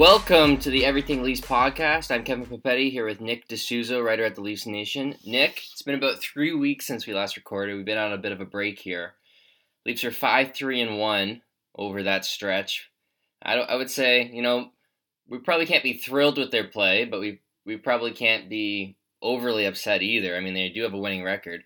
Welcome to the Everything Leafs podcast. I'm Kevin Papetti here with Nick D'Souza, writer at the Leafs Nation. Nick, it's been about three weeks since we last recorded. We've been on a bit of a break here. Leafs are five, three, and one over that stretch. I, I would say, you know, we probably can't be thrilled with their play, but we we probably can't be overly upset either. I mean, they do have a winning record.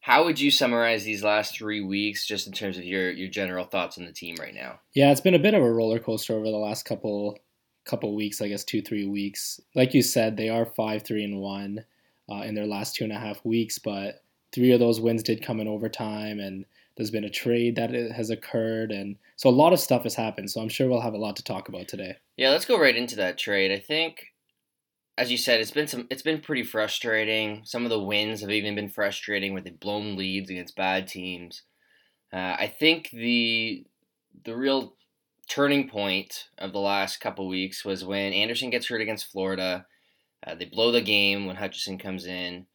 How would you summarize these last three weeks, just in terms of your your general thoughts on the team right now? Yeah, it's been a bit of a roller coaster over the last couple couple weeks. I guess two three weeks. Like you said, they are five three and one uh, in their last two and a half weeks, but three of those wins did come in overtime, and there's been a trade that has occurred, and so a lot of stuff has happened. So I'm sure we'll have a lot to talk about today. Yeah, let's go right into that trade. I think, as you said, it's been some. It's been pretty frustrating. Some of the wins have even been frustrating, where they've blown leads against bad teams. Uh, I think the the real turning point of the last couple weeks was when Andersen gets hurt against Florida. Uh, they blow the game when Hutchinson comes in.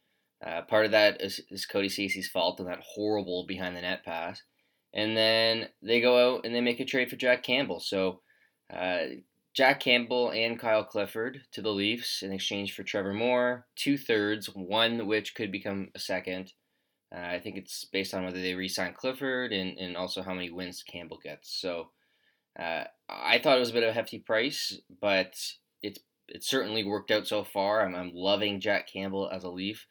Uh, part of that is, is Cody Ceci's fault on that horrible behind the net pass. And then they go out and they make a trade for Jack Campbell. So uh, Jack Campbell and Kyle Clifford to the Leafs in exchange for Trevor Moore, two thirds, one which could become a second. Uh, I think it's based on whether they re-sign Clifford and, and also how many wins Campbell gets. So uh, I thought it was a bit of a hefty price, but it's it certainly worked out so far. I'm, I'm loving Jack Campbell as a Leaf.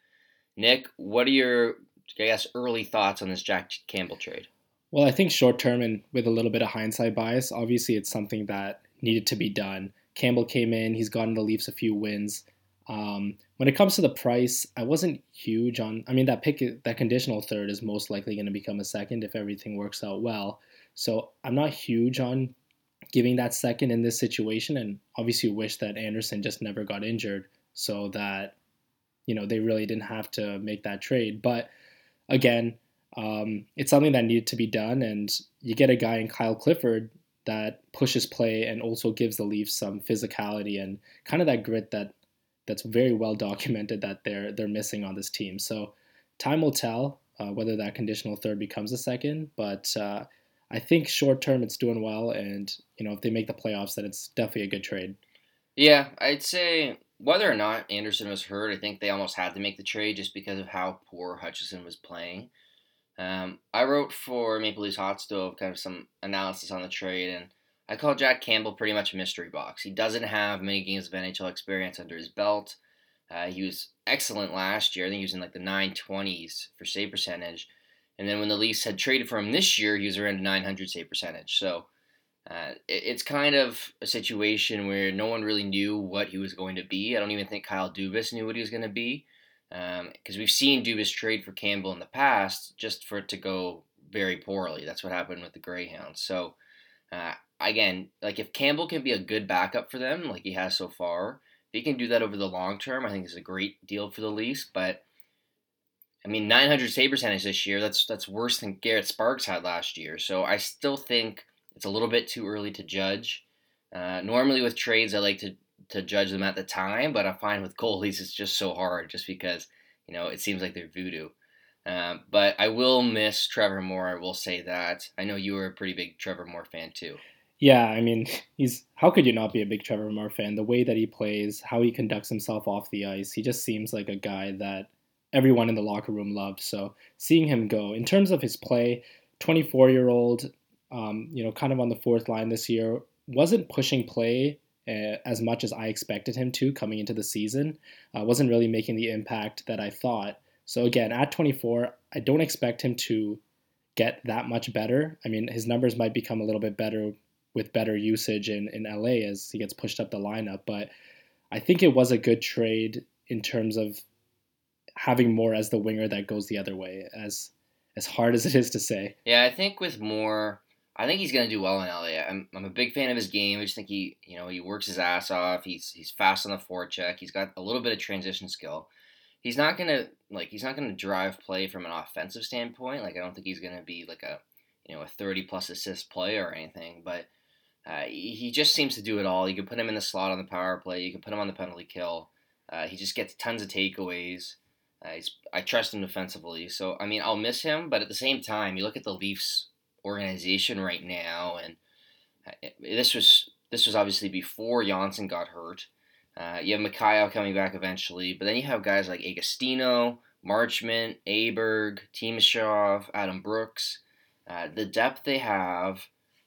Nick, what are your, I guess, early thoughts on this Jack Campbell trade? Well, I think short term and with a little bit of hindsight bias, obviously it's something that needed to be done. Campbell came in, he's gotten the Leafs a few wins. Um, when it comes to the price, I wasn't huge on. I mean, that pick, that conditional third is most likely going to become a second if everything works out well. So I'm not huge on giving that second in this situation, and obviously wish that Andersen just never got injured so that you know they really didn't have to make that trade. But again, um, it's something that needed to be done, and you get a guy in Kyle Clifford that pushes play and also gives the Leafs some physicality and kind of that grit that that's very well documented that they're they're missing on this team. So time will tell uh, whether that conditional third becomes a second, but uh, I think short term it's doing well, and you know if they make the playoffs, then it's definitely a good trade. Yeah, I'd say whether or not Andersen was hurt, I think they almost had to make the trade just because of how poor Hutchinson was playing. Um, I wrote for Maple Leafs Hot Stove kind of some analysis on the trade, and I call Jack Campbell pretty much a mystery box. He doesn't have many games of NHL experience under his belt. Uh, he was excellent last year. I think he was in like the 920s for save percentage. And then when the Leafs had traded for him this year, he was around 900 save percentage. So uh, it, it's kind of a situation where no one really knew what he was going to be. I don't even think Kyle Dubas knew what he was going to be because um, we've seen Dubas trade for Campbell in the past just for it to go very poorly. That's what happened with the Greyhounds. So uh, again, like if Campbell can be a good backup for them, like he has so far, if he can do that over the long term, I think it's a great deal for the Leafs. But I mean, 900 save percentage this year. That's that's worse than Garrett Sparks had last year. So I still think it's a little bit too early to judge. Uh, normally with trades, I like to to judge them at the time, but I find with goalies it's just so hard, just because you know it seems like they're voodoo. Um, but I will miss Trevor Moore. I will say that. I know you were a pretty big Trevor Moore fan too. Yeah, I mean, he's how could you not be a big Trevor Moore fan? The way that he plays, how he conducts himself off the ice, he just seems like a guy that everyone in the locker room loved. So seeing him go in terms of his play, 24 year old, um, you know, kind of on the fourth line this year, wasn't pushing play uh, as much as I expected him to coming into the season. Uh, wasn't really making the impact that I thought. So again, at 24, I don't expect him to get that much better. I mean, his numbers might become a little bit better with better usage in, in LA as he gets pushed up the lineup, but I think it was a good trade in terms of having Moore as the winger that goes the other way, as as hard as it is to say. Yeah, I think with Moore, I think he's going to do well in LA. I'm, I'm a big fan of his game. I just think he, you know, he works his ass off. He's he's fast on the forecheck. He's got a little bit of transition skill. He's not gonna like he's not gonna drive play from an offensive standpoint. Like I don't think he's gonna be like a you know a 30 plus assist player or anything. But uh, he just seems to do it all. You can put him in the slot on the power play. You can put him on the penalty kill. Uh, he just gets tons of takeaways. Uh, I trust him defensively, so I mean I'll miss him, but at the same time, you look at the Leafs organization right now, and uh, this was this was obviously before Johnsson got hurt. Uh, you have Mikheyev coming back eventually, but then you have guys like Agostino, Marchment, Aberg, Timashov, Adam Brooks. Uh, the depth they have,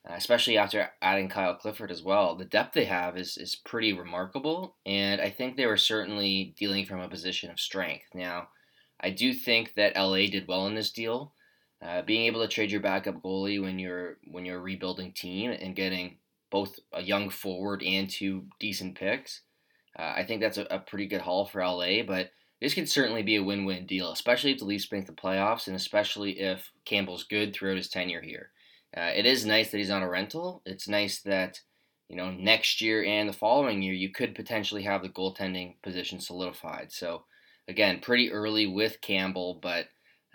especially after adding Kyle Clifford as well, the depth they have is, is pretty remarkable, and I think they were certainly dealing from a position of strength. Now, I do think that LA did well in this deal. Uh, being able to trade your backup goalie when you're when you're a rebuilding team and getting both a young forward and two decent picks, uh, I think that's a, a, pretty good haul for LA. But this can certainly be a win-win deal, especially if the Leafs make the playoffs, and especially if Campbell's good throughout his tenure here. Uh, it is nice that he's on a rental. It's nice that you know next year and the following year you could potentially have the goaltending position solidified. So again, pretty early with Campbell, but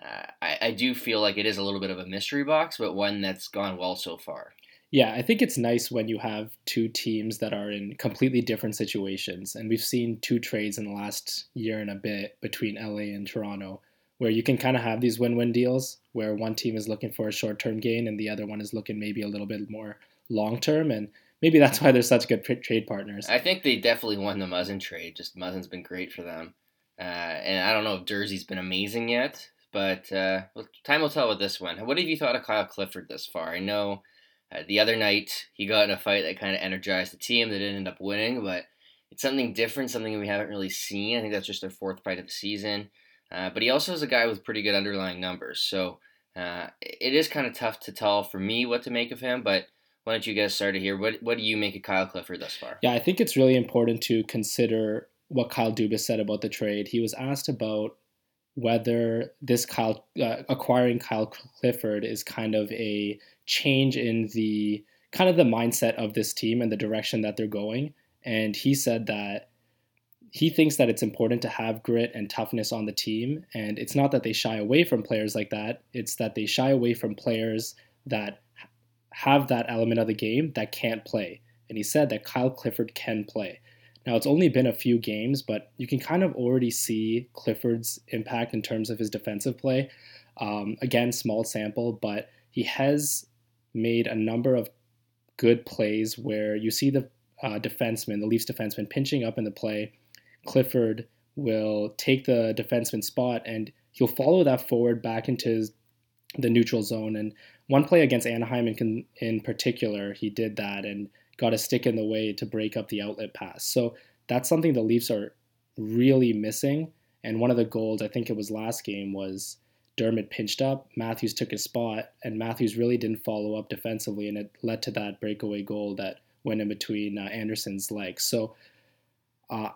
uh, I, I do feel like it is a little bit of a mystery box, but one that's gone well so far. Yeah, I think it's nice when you have two teams that are in completely different situations. And we've seen two trades in the last year and a bit between LA and Toronto where you can kind of have these win win deals where one team is looking for a short term gain and the other one is looking maybe a little bit more long term. And maybe that's why they're such good trade partners. I think they definitely won the Muzzin trade. Just Muzzin's been great for them. Uh, and I don't know if Durzi's been amazing yet, but uh, time will tell with this one. What have you thought of Kyle Clifford this far? I know uh, the other night he got in a fight that kind of energized the team that didn't end up winning, but it's something different, something we haven't really seen. I think that's just their fourth fight of the season. Uh, but he also is a guy with pretty good underlying numbers. So uh, it is kind of tough to tell for me what to make of him, but why don't you get started here? What, what do you make of Kyle Clifford thus far? Yeah, I think it's really important to consider what Kyle Dubas said about the trade. He was asked about whether this Kyle uh, acquiring Kyle Clifford is kind of a change in the kind of the mindset of this team and the direction that they're going. And he said that he thinks that it's important to have grit and toughness on the team. And it's not that they shy away from players like that, it's that they shy away from players that have that element of the game that can't play. And he said that Kyle Clifford can play. Now, it's only been a few games, but you can kind of already see Clifford's impact in terms of his defensive play. Um, again, small sample, but he has made a number of good plays where you see the uh, defenseman, the Leafs defenseman, pinching up in the play. Clifford will take the defenseman spot and he'll follow that forward back into the neutral zone. And one play against Anaheim in, in particular, he did that and got a stick in the way to break up the outlet pass. So that's something the Leafs are really missing. And one of the goals, I think it was last game, was Dermott pinched up. Matthews took his spot, and Matthews really didn't follow up defensively, and it led to that breakaway goal that went in between uh, Andersen's legs. So uh,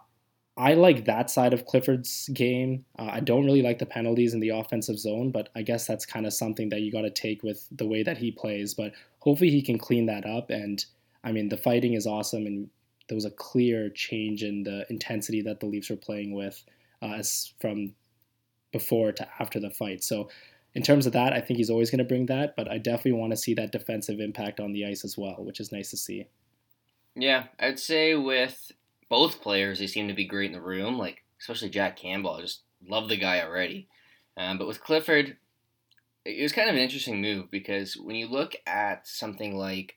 I like that side of Clifford's game. Uh, I don't really like the penalties in the offensive zone, but I guess that's kind of something that you got to take with the way that he plays. But hopefully he can clean that up. And I mean, the fighting is awesome, and there was a clear change in the intensity that the Leafs were playing with uh, from before to after the fight. So, in terms of that, I think he's always going to bring that, but I definitely want to see that defensive impact on the ice as well, which is nice to see. Yeah, I'd say with both players, they seem to be great in the room. Like especially Jack Campbell, I just love the guy already. Um, but with Clifford, it was kind of an interesting move because when you look at something like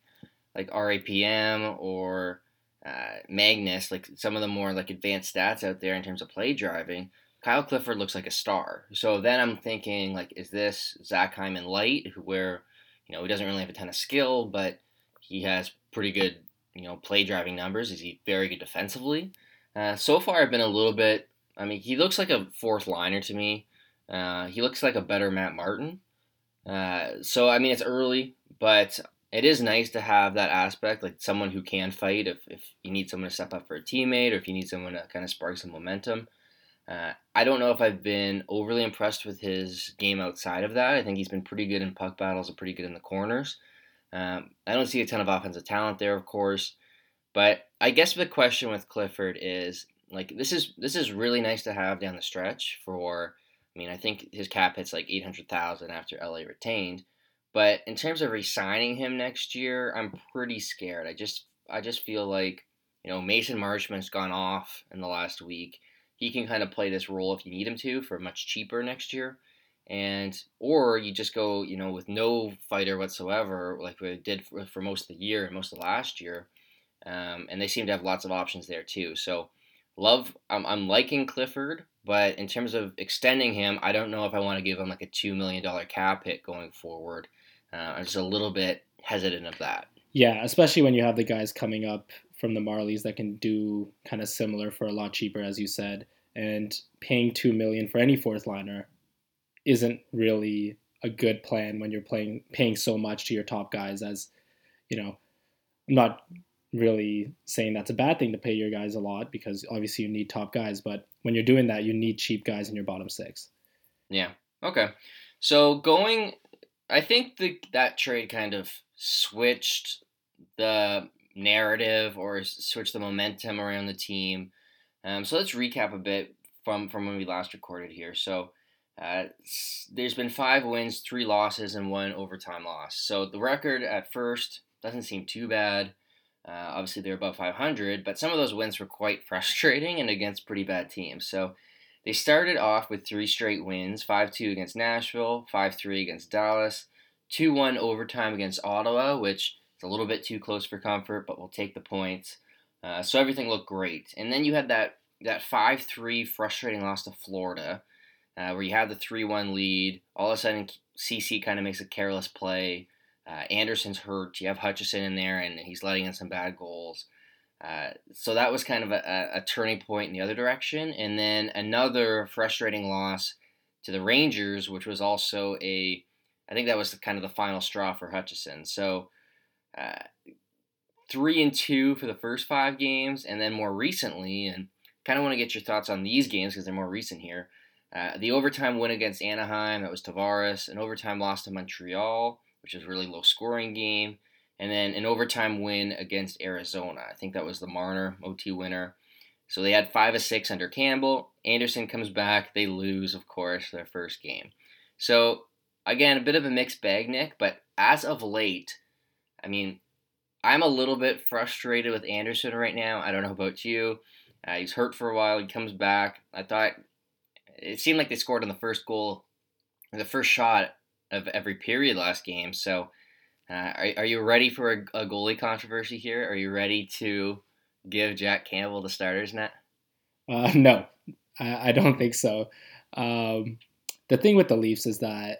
like RAPM or uh, Magnus, like some of the more like advanced stats out there in terms of play driving, Kyle Clifford looks like a star. So then I'm thinking like, is this Zach Hyman light, where you know he doesn't really have a ton of skill, but he has pretty good you know, play driving numbers. Is he very good defensively? Uh, so far, I've been a little bit. I mean, he looks like a fourth liner to me. Uh, he looks like a better Matt Martin. Uh, so I mean, it's early, but it is nice to have that aspect, like someone who can fight. If if you need someone to step up for a teammate, or if you need someone to kind of spark some momentum. Uh, I don't know if I've been overly impressed with his game outside of that. I think he's been pretty good in puck battles and pretty good in the corners. Um, I don't see a ton of offensive talent there, of course, but I guess the question with Clifford is like this is this is really nice to have down the stretch. For I mean, I think his cap hits like eight hundred thousand after LA retained, but in terms of re-signing him next year, I'm pretty scared. I just I just feel like you know Mason Marchment's gone off in the last week. He can kind of play this role if you need him to for much cheaper next year and or you just go you know with no fighter whatsoever like we did for, for most of the year and most of last year um, and they seem to have lots of options there too. So, love. I'm, I'm liking Clifford, but in terms of extending him, I don't know if I want to give him like a two million dollar cap hit going forward. Uh, I'm just a little bit hesitant of that. Yeah, especially when you have the guys coming up from the Marlies that can do kind of similar for a lot cheaper, as you said, and paying two million for any fourth liner isn't really a good plan when you're playing paying so much to your top guys. As you know, I'm not really saying that's a bad thing to pay your guys a lot because obviously you need top guys, but when you're doing that, you need cheap guys in your bottom six. Yeah. Okay. So going, I think the that trade kind of switched the narrative or switched the momentum around the team. Um, so let's recap a bit from from when we last recorded here. So. Uh, there's been five wins, three losses, and one overtime loss. So the record at first doesn't seem too bad. Uh, obviously, they're above 500, but some of those wins were quite frustrating and against pretty bad teams. So they started off with three straight wins 5 2 against Nashville, 5 3 against Dallas, 2 1 overtime against Ottawa, which is a little bit too close for comfort, but we'll take the points. Uh, so everything looked great. And then you had that, that 5 3 frustrating loss to Florida, uh, where you have the 3 1 lead. All of a sudden, Ceci kind of makes a careless play. Uh, Andersen's hurt. You have Hutchinson in there, and he's letting in some bad goals. Uh, so that was kind of a, a, turning point in the other direction. And then another frustrating loss to the Rangers, which was also a, I think that was kind of the final straw for Hutchinson. So uh, three and two for the first five games, and then more recently, and kind of want to get your thoughts on these games because they're more recent here. Uh, the overtime win against Anaheim, that was Tavares. An overtime loss to Montreal which is really low scoring game. And then an overtime win against Arizona. I think that was the Marner OT winner. So they had five of six under Campbell. Andersen comes back. They lose, of course, their first game. So again, a bit of a mixed bag, Nick. But as of late, I mean, I'm a little bit frustrated with Andersen right now. I don't know about you. Uh, he's hurt for a while. He comes back. I thought it seemed like they scored on the first goal, the first shot of every period last game. So, uh, are, are you ready for a, a, goalie controversy here? Are you ready to give Jack Campbell the starter's net? Uh, no, I, I, don't think so. Um, the thing with the Leafs is that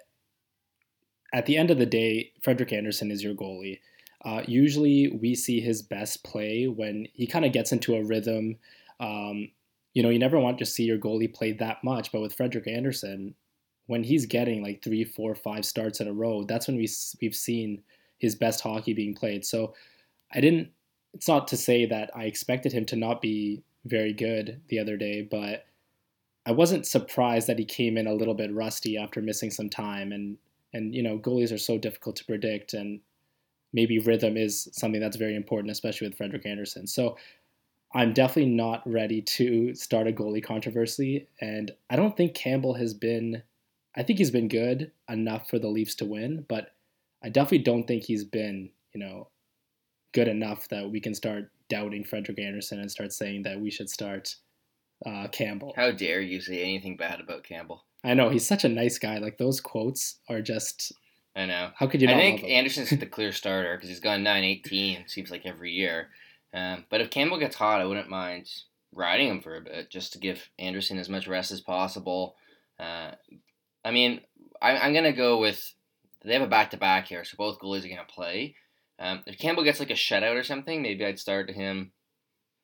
at the end of the day, Frederik Andersen is your goalie. Uh, usually, we see his best play when he kind of gets into a rhythm. Um, you know, you never want to see your goalie play that much, but with Frederik Andersen, when he's getting like three, four, five starts in a row, that's when we we've seen his best hockey being played. So I didn't. It's not to say that I expected him to not be very good the other day, but I wasn't surprised that he came in a little bit rusty after missing some time. And and you know goalies are so difficult to predict, and maybe rhythm is something that's very important, especially with Frederik Andersen. So I'm definitely not ready to start a goalie controversy, and I don't think Campbell has been I think he's been good enough for the Leafs to win, but I definitely don't think he's been, you know, good enough that we can start doubting Frederik Andersen and start saying that we should start uh, Campbell. How dare you say anything bad about Campbell? I know he's such a nice guy. Like those quotes are just. I know. How could you? I think Andersen's the clear starter because he's gone nine eighteen. Seems like every year. Um, but if Campbell gets hot, I wouldn't mind riding him for a bit just to give Andersen as much rest as possible. Uh, I mean, I, am gonna go with they have a back to back here, so both goalies are gonna play. Um, if Campbell gets like a shutout or something, maybe I'd start him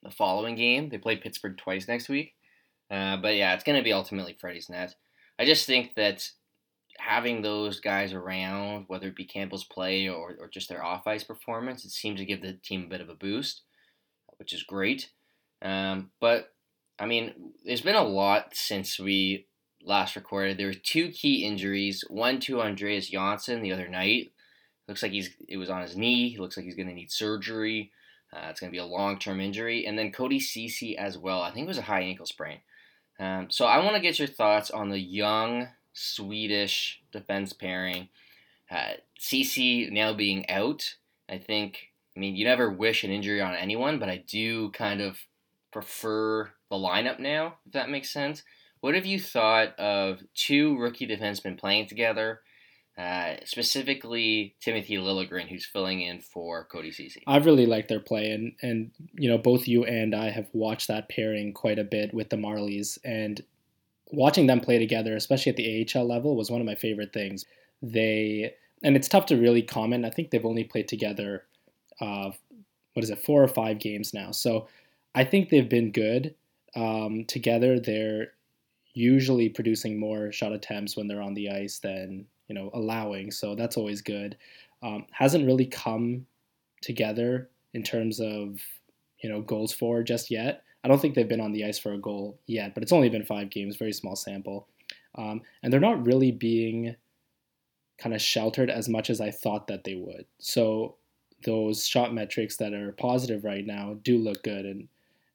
the following game. They play Pittsburgh twice next week. Uh, but yeah, it's gonna be ultimately Freddie's net. I just think that having those guys around, whether it be Campbell's play or, or just their off ice performance, it seems to give the team a bit of a boost, which is great. Um, but I mean, there's been a lot since we last recorded, there were two key injuries. One to Andreas Johnsson the other night. Looks like he's it was on his knee. He looks like he's going to need surgery. Uh, it's going to be a long term injury. And then Cody Ceci as well. I think it was a high ankle sprain. Um, so I want to get your thoughts on the young Swedish defense pairing. Uh, Ceci now being out. I think. I mean, you never wish an injury on anyone, but I do kind of prefer the lineup now, if that makes sense. What have you thought of two rookie defensemen playing together? uh, specifically Timothy Liljegren, who's filling in for Cody Ceci. I really like their play, and and you know both you and I have watched that pairing quite a bit with the Marlies, and watching them play together, especially at the AHL level, was one of my favorite things. They and it's tough to really comment. I think they've only played together, uh, what is it, four or five games now. So I think they've been good um, together. They're usually producing more shot attempts when they're on the ice than you know allowing. So that's always good. Um, hasn't really come together in terms of you know goals for just yet. I don't think they've been on the ice for a goal yet, but it's only been five games, very small sample, um, and they're not really being kind of sheltered as much as I thought that they would. So those shot metrics that are positive right now do look good, and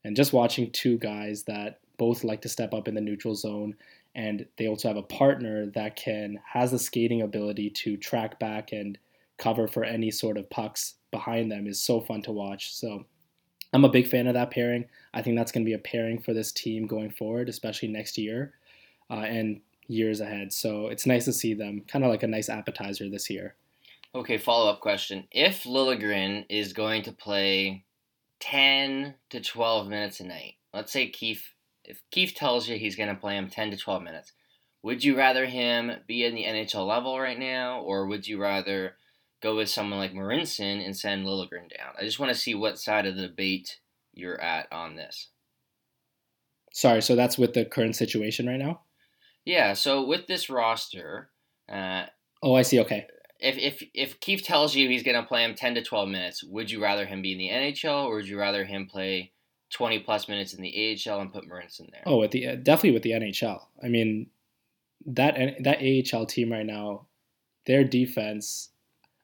and just watching two guys that both like to step up in the neutral zone and they also have a partner that can has the skating ability to track back and cover for any sort of pucks behind them is so fun to watch. So I'm a big fan of that pairing. I think that's going to be a pairing for this team going forward, especially next year uh, and years ahead. So it's nice to see them, kind of like a nice appetizer this year. Okay, follow up question. If Liljegren is going to play 10 to 12 minutes a night, let's say Keith, if Keefe tells you he's going to play him 10 to 12 minutes, would you rather him be in the NHL level right now, or would you rather go with someone like Marincin and send Liljegren down? I just want to see what side of the debate you're at on this. Sorry, so that's with the current situation right now? Yeah, so with this roster. Uh, oh, I see. Okay. If, if, if Keefe tells you he's going to play him 10 to 12 minutes, would you rather him be in the NHL or would you rather him play 20 plus minutes in the AHL and put Marincin there. Oh, with the definitely with the NHL. I mean, that that AHL team right now, their defense.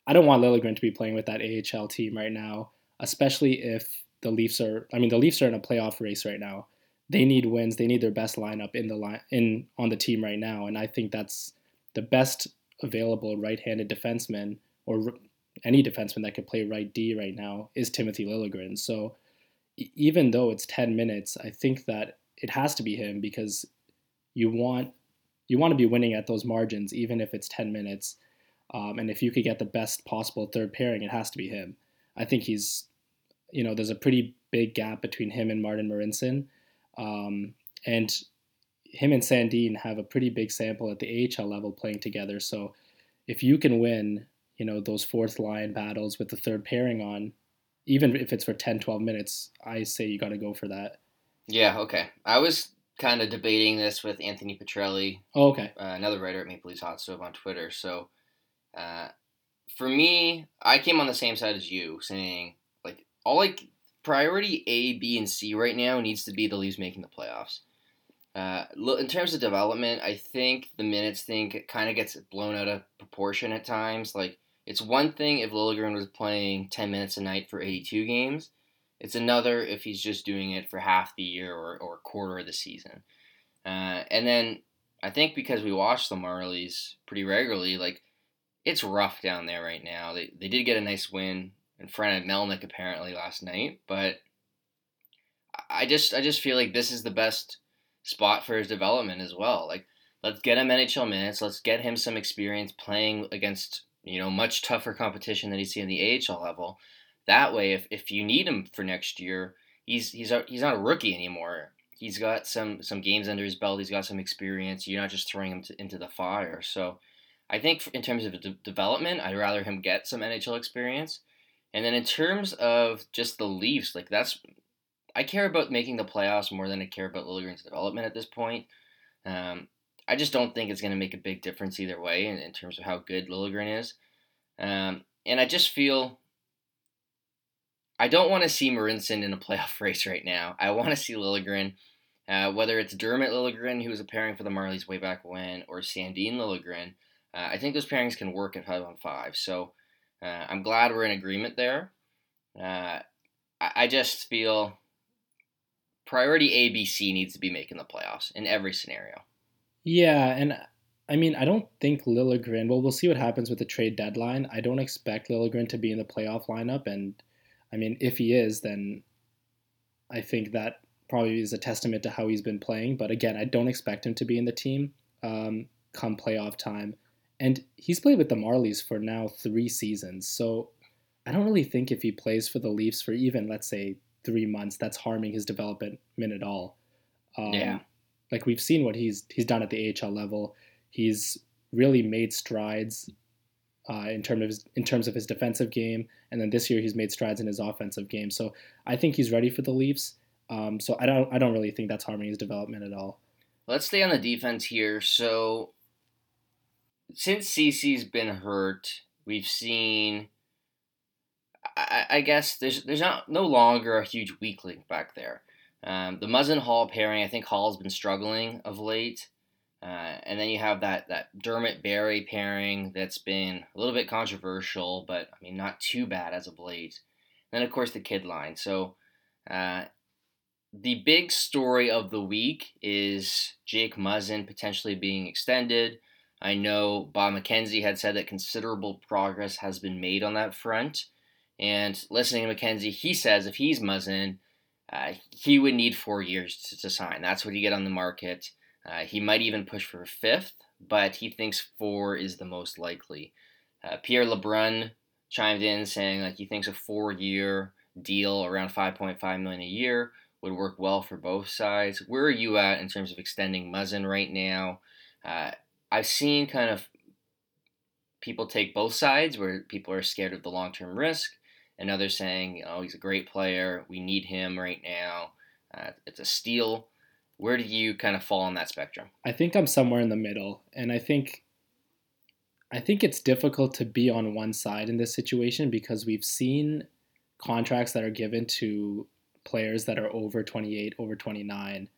I don't want Liljegren to be playing with that AHL team right now, especially if the Leafs are. I mean, the Leafs are in a playoff race right now. They need wins. They need their best lineup in the line in on the team right now, and I think that's the best available right-handed defenseman or any defenseman that could play right D right now is Timothy Liljegren. So even though it's 10 minutes, I think that it has to be him because you want you want to be winning at those margins, even if it's 10 minutes. Um, and if you could get the best possible third pairing, it has to be him. I think he's, you know, there's a pretty big gap between him and Martin Marincin. Um, and him and Sandin have a pretty big sample at the AHL level playing together. So if you can win, you know, those fourth line battles with the third pairing on, even if it's for 10, 12 minutes, I say you got to go for that. Yeah, okay. I was kind of debating this with Anthony Petrelli. Oh, okay. Uh, another writer at Maple Leafs Hot Stove on Twitter. So, uh, for me, I came on the same side as you, saying like all like priority A, B, and C right now needs to be the Leafs making the playoffs. Uh, in terms of development, I think the minutes thing kind of gets blown out of proportion at times. Like it's one thing if Liljegren was playing 10 minutes a night for 82 games. It's another if he's just doing it for half the year or, or quarter of the season. Uh, and then I think because we watch the Marlies pretty regularly, like it's rough down there right now. They, they did get a nice win in front of Melnyk apparently last night, but I just I just feel like this is the best spot for his development as well. Like let's get him NHL minutes. Let's get him some experience playing against you know, much tougher competition than you see in the AHL level. That way, if, if you need him for next year, he's he's a, he's not a rookie anymore. He's got some some games under his belt. He's got some experience. You're not just throwing him to, into the fire. So, I think in terms of de- development, I'd rather him get some NHL experience. And then in terms of just the Leafs, like that's I care about making the playoffs more than I care about Liljegren's development at this point. Um, I just don't think it's going to make a big difference either way in, in terms of how good Liljegren is. Um, and I just feel I don't want to see Marincin in a playoff race right now. I want to see Liljegren, uh, whether it's Dermott Liljegren, who was a pairing for the Marlies way back when, or Sandin Liljegren. Uh, I think those pairings can work at five on five. So uh, I'm glad we're in agreement there. Uh, I, I just feel priority ABC needs to be making the playoffs in every scenario. Yeah, and I mean, I don't think Liljegren. Well, we'll see what happens with the trade deadline. I don't expect Liljegren to be in the playoff lineup, and I mean, if he is, then I think that probably is a testament to how he's been playing. But again, I don't expect him to be in the team um, come playoff time. And he's played with the Marlies for now three seasons. So I don't really think if he plays for the Leafs for even, let's say, three months, that's harming his development at all. Um, yeah. Like we've seen what he's he's done at the AHL level. He's really made strides uh, in terms of his, in terms of his defensive game, and then this year he's made strides in his offensive game. So I think he's ready for the Leafs. Um, so I don't I don't really think that's harming his development at all. Let's stay on the defense here. So since Ceci's been hurt, we've seen. I, I guess there's there's not no longer a huge weak link back there. Um, the Muzzin Holl pairing, I think Holl's been struggling of late. Uh, and then you have that, that Dermott Barrie pairing that's been a little bit controversial, but I mean, not too bad as of late. And then, of course, the kid line. So, uh, the big story of the week is Jake Muzzin potentially being extended. I know Bob McKenzie had said that considerable progress has been made on that front. And listening to McKenzie, he says if he's Muzzin, uh, he would need four years to, to, sign. That's what you get on the market. Uh, he might even push for a fifth, but he thinks four is the most likely. Uh, Pierre LeBrun chimed in saying like he thinks a four-year deal around 5.5 million a year would work well for both sides. Where are you at in terms of extending Muzzin right now? Uh, I've seen kind of people take both sides where people are scared of the long-term risk and others saying, know, he's a great player. We need him right now. Uh, it's a steal. Where do you kind of fall on that spectrum? I think I'm somewhere in the middle, and I think I think it's difficult to be on one side in this situation because we've seen contracts that are given to players that are over 28, over 29,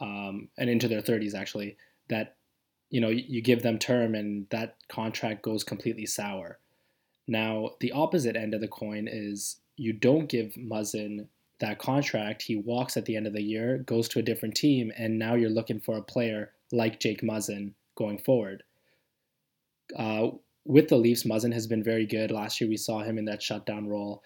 um, and into their 30s actually. That you know you give them term and that contract goes completely sour. Now, the opposite end of the coin is you don't give Muzzin that contract. He walks at the end of the year, goes to a different team, and now you're looking for a player like Jake Muzzin going forward. Uh, with the Leafs, Muzzin has been very good. Last year, we saw him in that shutdown role.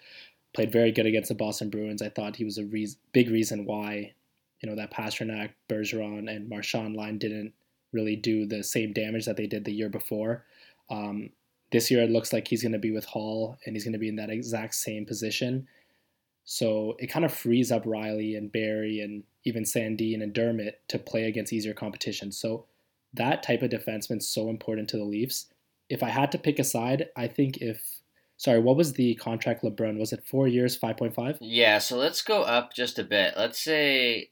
Played very good against the Boston Bruins. I thought he was a re- big reason why, you know, that Pastrnak, Bergeron, and Marchand line didn't really do the same damage that they did the year before. Um, this year, it looks like he's going to be with Holl and he's going to be in that exact same position. So it kind of frees up Rielly and Barrie and even Sandin and Dermott to play against easier competition. So that type of defenseman is so important to the Leafs. If I had to pick a side, I think if sorry, what was the contract LeBrun? Was it four years, five point five? Yeah, so let's go up just a bit. Let's say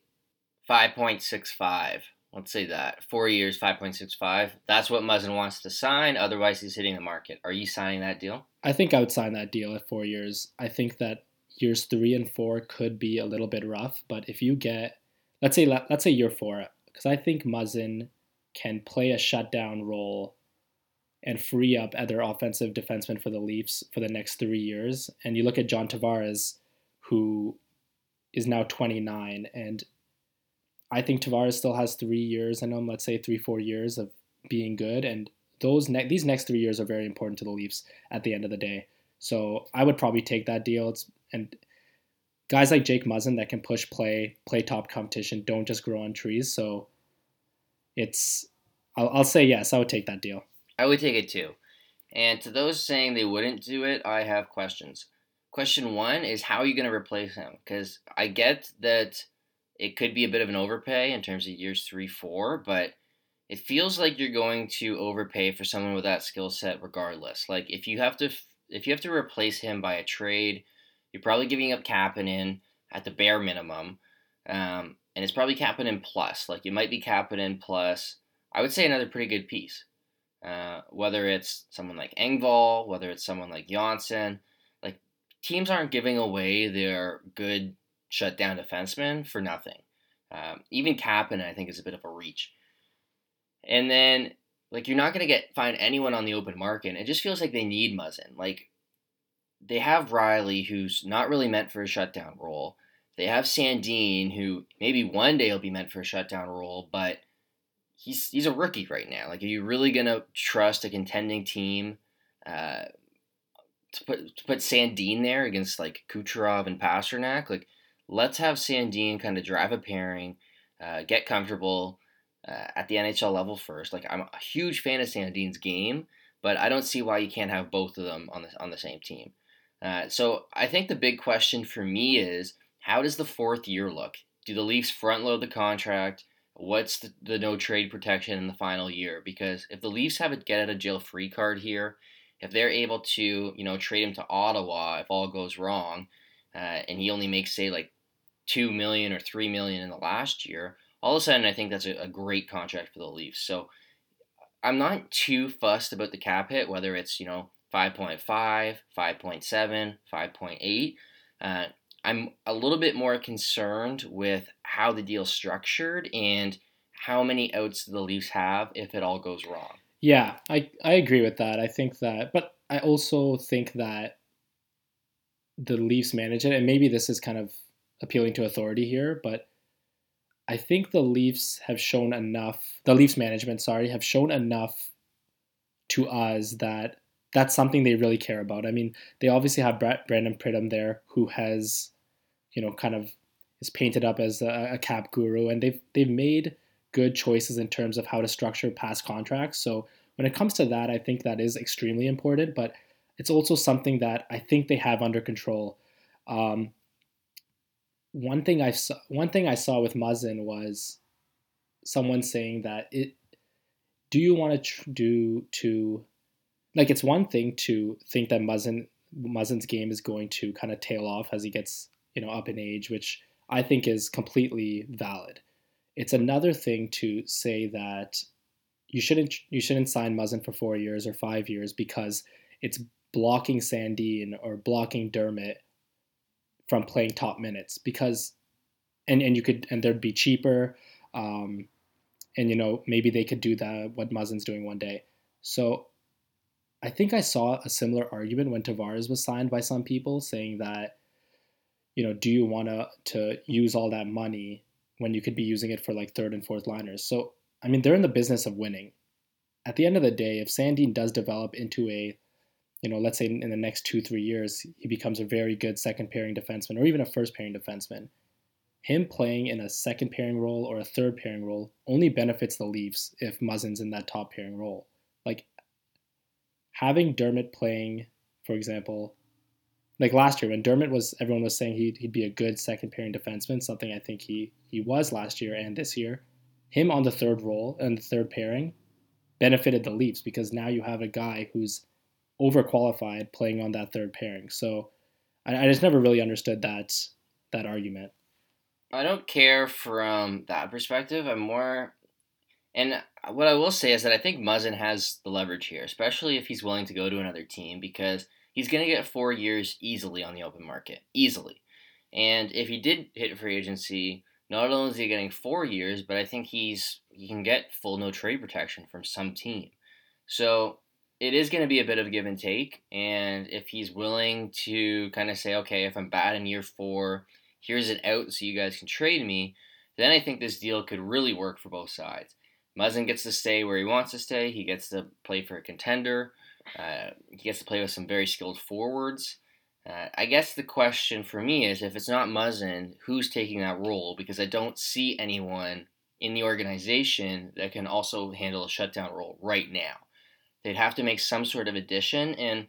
five point six five. Let's say that. Four years, 5.65. That's what Muzzin wants to sign. Otherwise, he's hitting the market. Are you signing that deal? I think I would sign that deal at four years. I think that years three and four could be a little bit rough, but if you get, let's say, let's say year four, because I think Muzzin can play a shutdown role and free up other offensive defensemen for the Leafs for the next three years. And you look at John Tavares, who is now 29, and I think Tavares still has three years in him. Let's say three, four years of being good, and those ne- these next three years are very important to the Leafs at the end of the day. So I would probably take that deal. It's, and guys like Jake Muzzin that can push play, play top competition, don't just grow on trees. So it's I'll, I'll say yes. I would take that deal. I would take it too. And to those saying they wouldn't do it, I have questions. Question one is how are you going to replace him? Because I get that it could be a bit of an overpay in terms of years three, four, but it feels like you're going to overpay for someone with that skill set regardless. Like if you have to if you have to replace him by a trade, you're probably giving up Kapanen at the bare minimum. Um, and it's probably Kapanen plus. Like you might be Kapanen plus, I would say another pretty good piece. Uh, whether it's someone like Engvall, whether it's someone like Johnsson, like teams aren't giving away their good shutdown defenseman for nothing. Um, even Kapanen, I think, is a bit of a reach. And then, like, you're not going to get find anyone on the open market. It just feels like they need Muzzin. Like, they have Rielly, who's not really meant for a shutdown role. They have Sandin, who maybe one day will be meant for a shutdown role, but he's he's a rookie right now. Like, are you really gonna trust a contending team uh, to put to put Sandin there against like Kucherov and Pastrnak? Like, let's have Sandin kind of drive a pairing, uh, get comfortable uh, at the NHL level first. Like I'm a huge fan of Sandin's game, but I don't see why you can't have both of them on the on the same team. Uh, so I think the big question for me is how does the fourth year look? Do the Leafs front load the contract? What's the, the no trade protection in the final year? Because if the Leafs have a get out of jail free card here, if they're able to you know trade him to Ottawa if all goes wrong, uh, and he only makes say like two million or three million in the last year, all of a sudden I think that's a, a great contract for the Leafs. So I'm not too fussed about the cap hit, whether it's, you know, 5.5, 5.7, 5.8. Uh, I'm a little bit more concerned with how the deal's structured and how many outs the Leafs have if it all goes wrong. Yeah, I, I agree with that. I think that, but I also think that the Leafs manage it, and maybe this is kind of appealing to authority here, but I think the Leafs have shown enough, the Leafs management, sorry, have shown enough to us that that's something they really care about. I mean, they obviously have Brandon Pridham there who has, you know, kind of is painted up as a, a cap guru, and they've they've made good choices in terms of how to structure past contracts. So when it comes to that, I think that is extremely important, but it's also something that I think they have under control. Um, one thing I saw one thing I saw with Muzzin was someone saying that it do you want to tr- do to like it's one thing to think that Muzzin Muzzin's game is going to kind of tail off as he gets you know up in age, which I think is completely valid. It's another thing to say that you shouldn't you shouldn't sign Muzzin for four years or five years because it's blocking Sandin or blocking Dermott from playing top minutes because and and you could and there'd be cheaper um, and you know maybe they could do that what Muzzin's doing one day. So I think I saw a similar argument when Tavares was signed by some people saying that you know do you want to to use all that money when you could be using it for like third and fourth liners. So I mean they're in the business of winning. At the end of the day, if Sandin does develop into a you know, let's say in the next two, three years, he becomes a very good second pairing defenseman or even a first pairing defenseman. Him playing in a second pairing role or a third pairing role only benefits the Leafs if Muzzin's in that top pairing role. Like having Dermott playing, for example, like last year when Dermott was, everyone was saying he'd, he'd be a good second pairing defenseman, something I think he, he was last year and this year. Him on the third role and the third pairing benefited the Leafs because now you have a guy who's overqualified playing on that third pairing. So I, I just never really understood that that argument. I don't care from that perspective. I'm more, and what I will say is that I think Muzzin has the leverage here, especially if he's willing to go to another team because he's going to get four years easily on the open market, easily. And if he did hit free agency, not only is he getting four years, but I think he's he can get full no trade protection from some team. So it is going to be a bit of give and take. And if he's willing to kind of say, okay, if I'm bad in year four, here's an out so you guys can trade me, then I think this deal could really work for both sides. Muzzin gets to stay where he wants to stay. He gets to play for a contender. Uh, he gets to play with some very skilled forwards. Uh, I guess the question for me is if it's not Muzzin, who's taking that role? Because I don't see anyone in the organization that can also handle a shutdown role right now. They'd have to make some sort of addition. And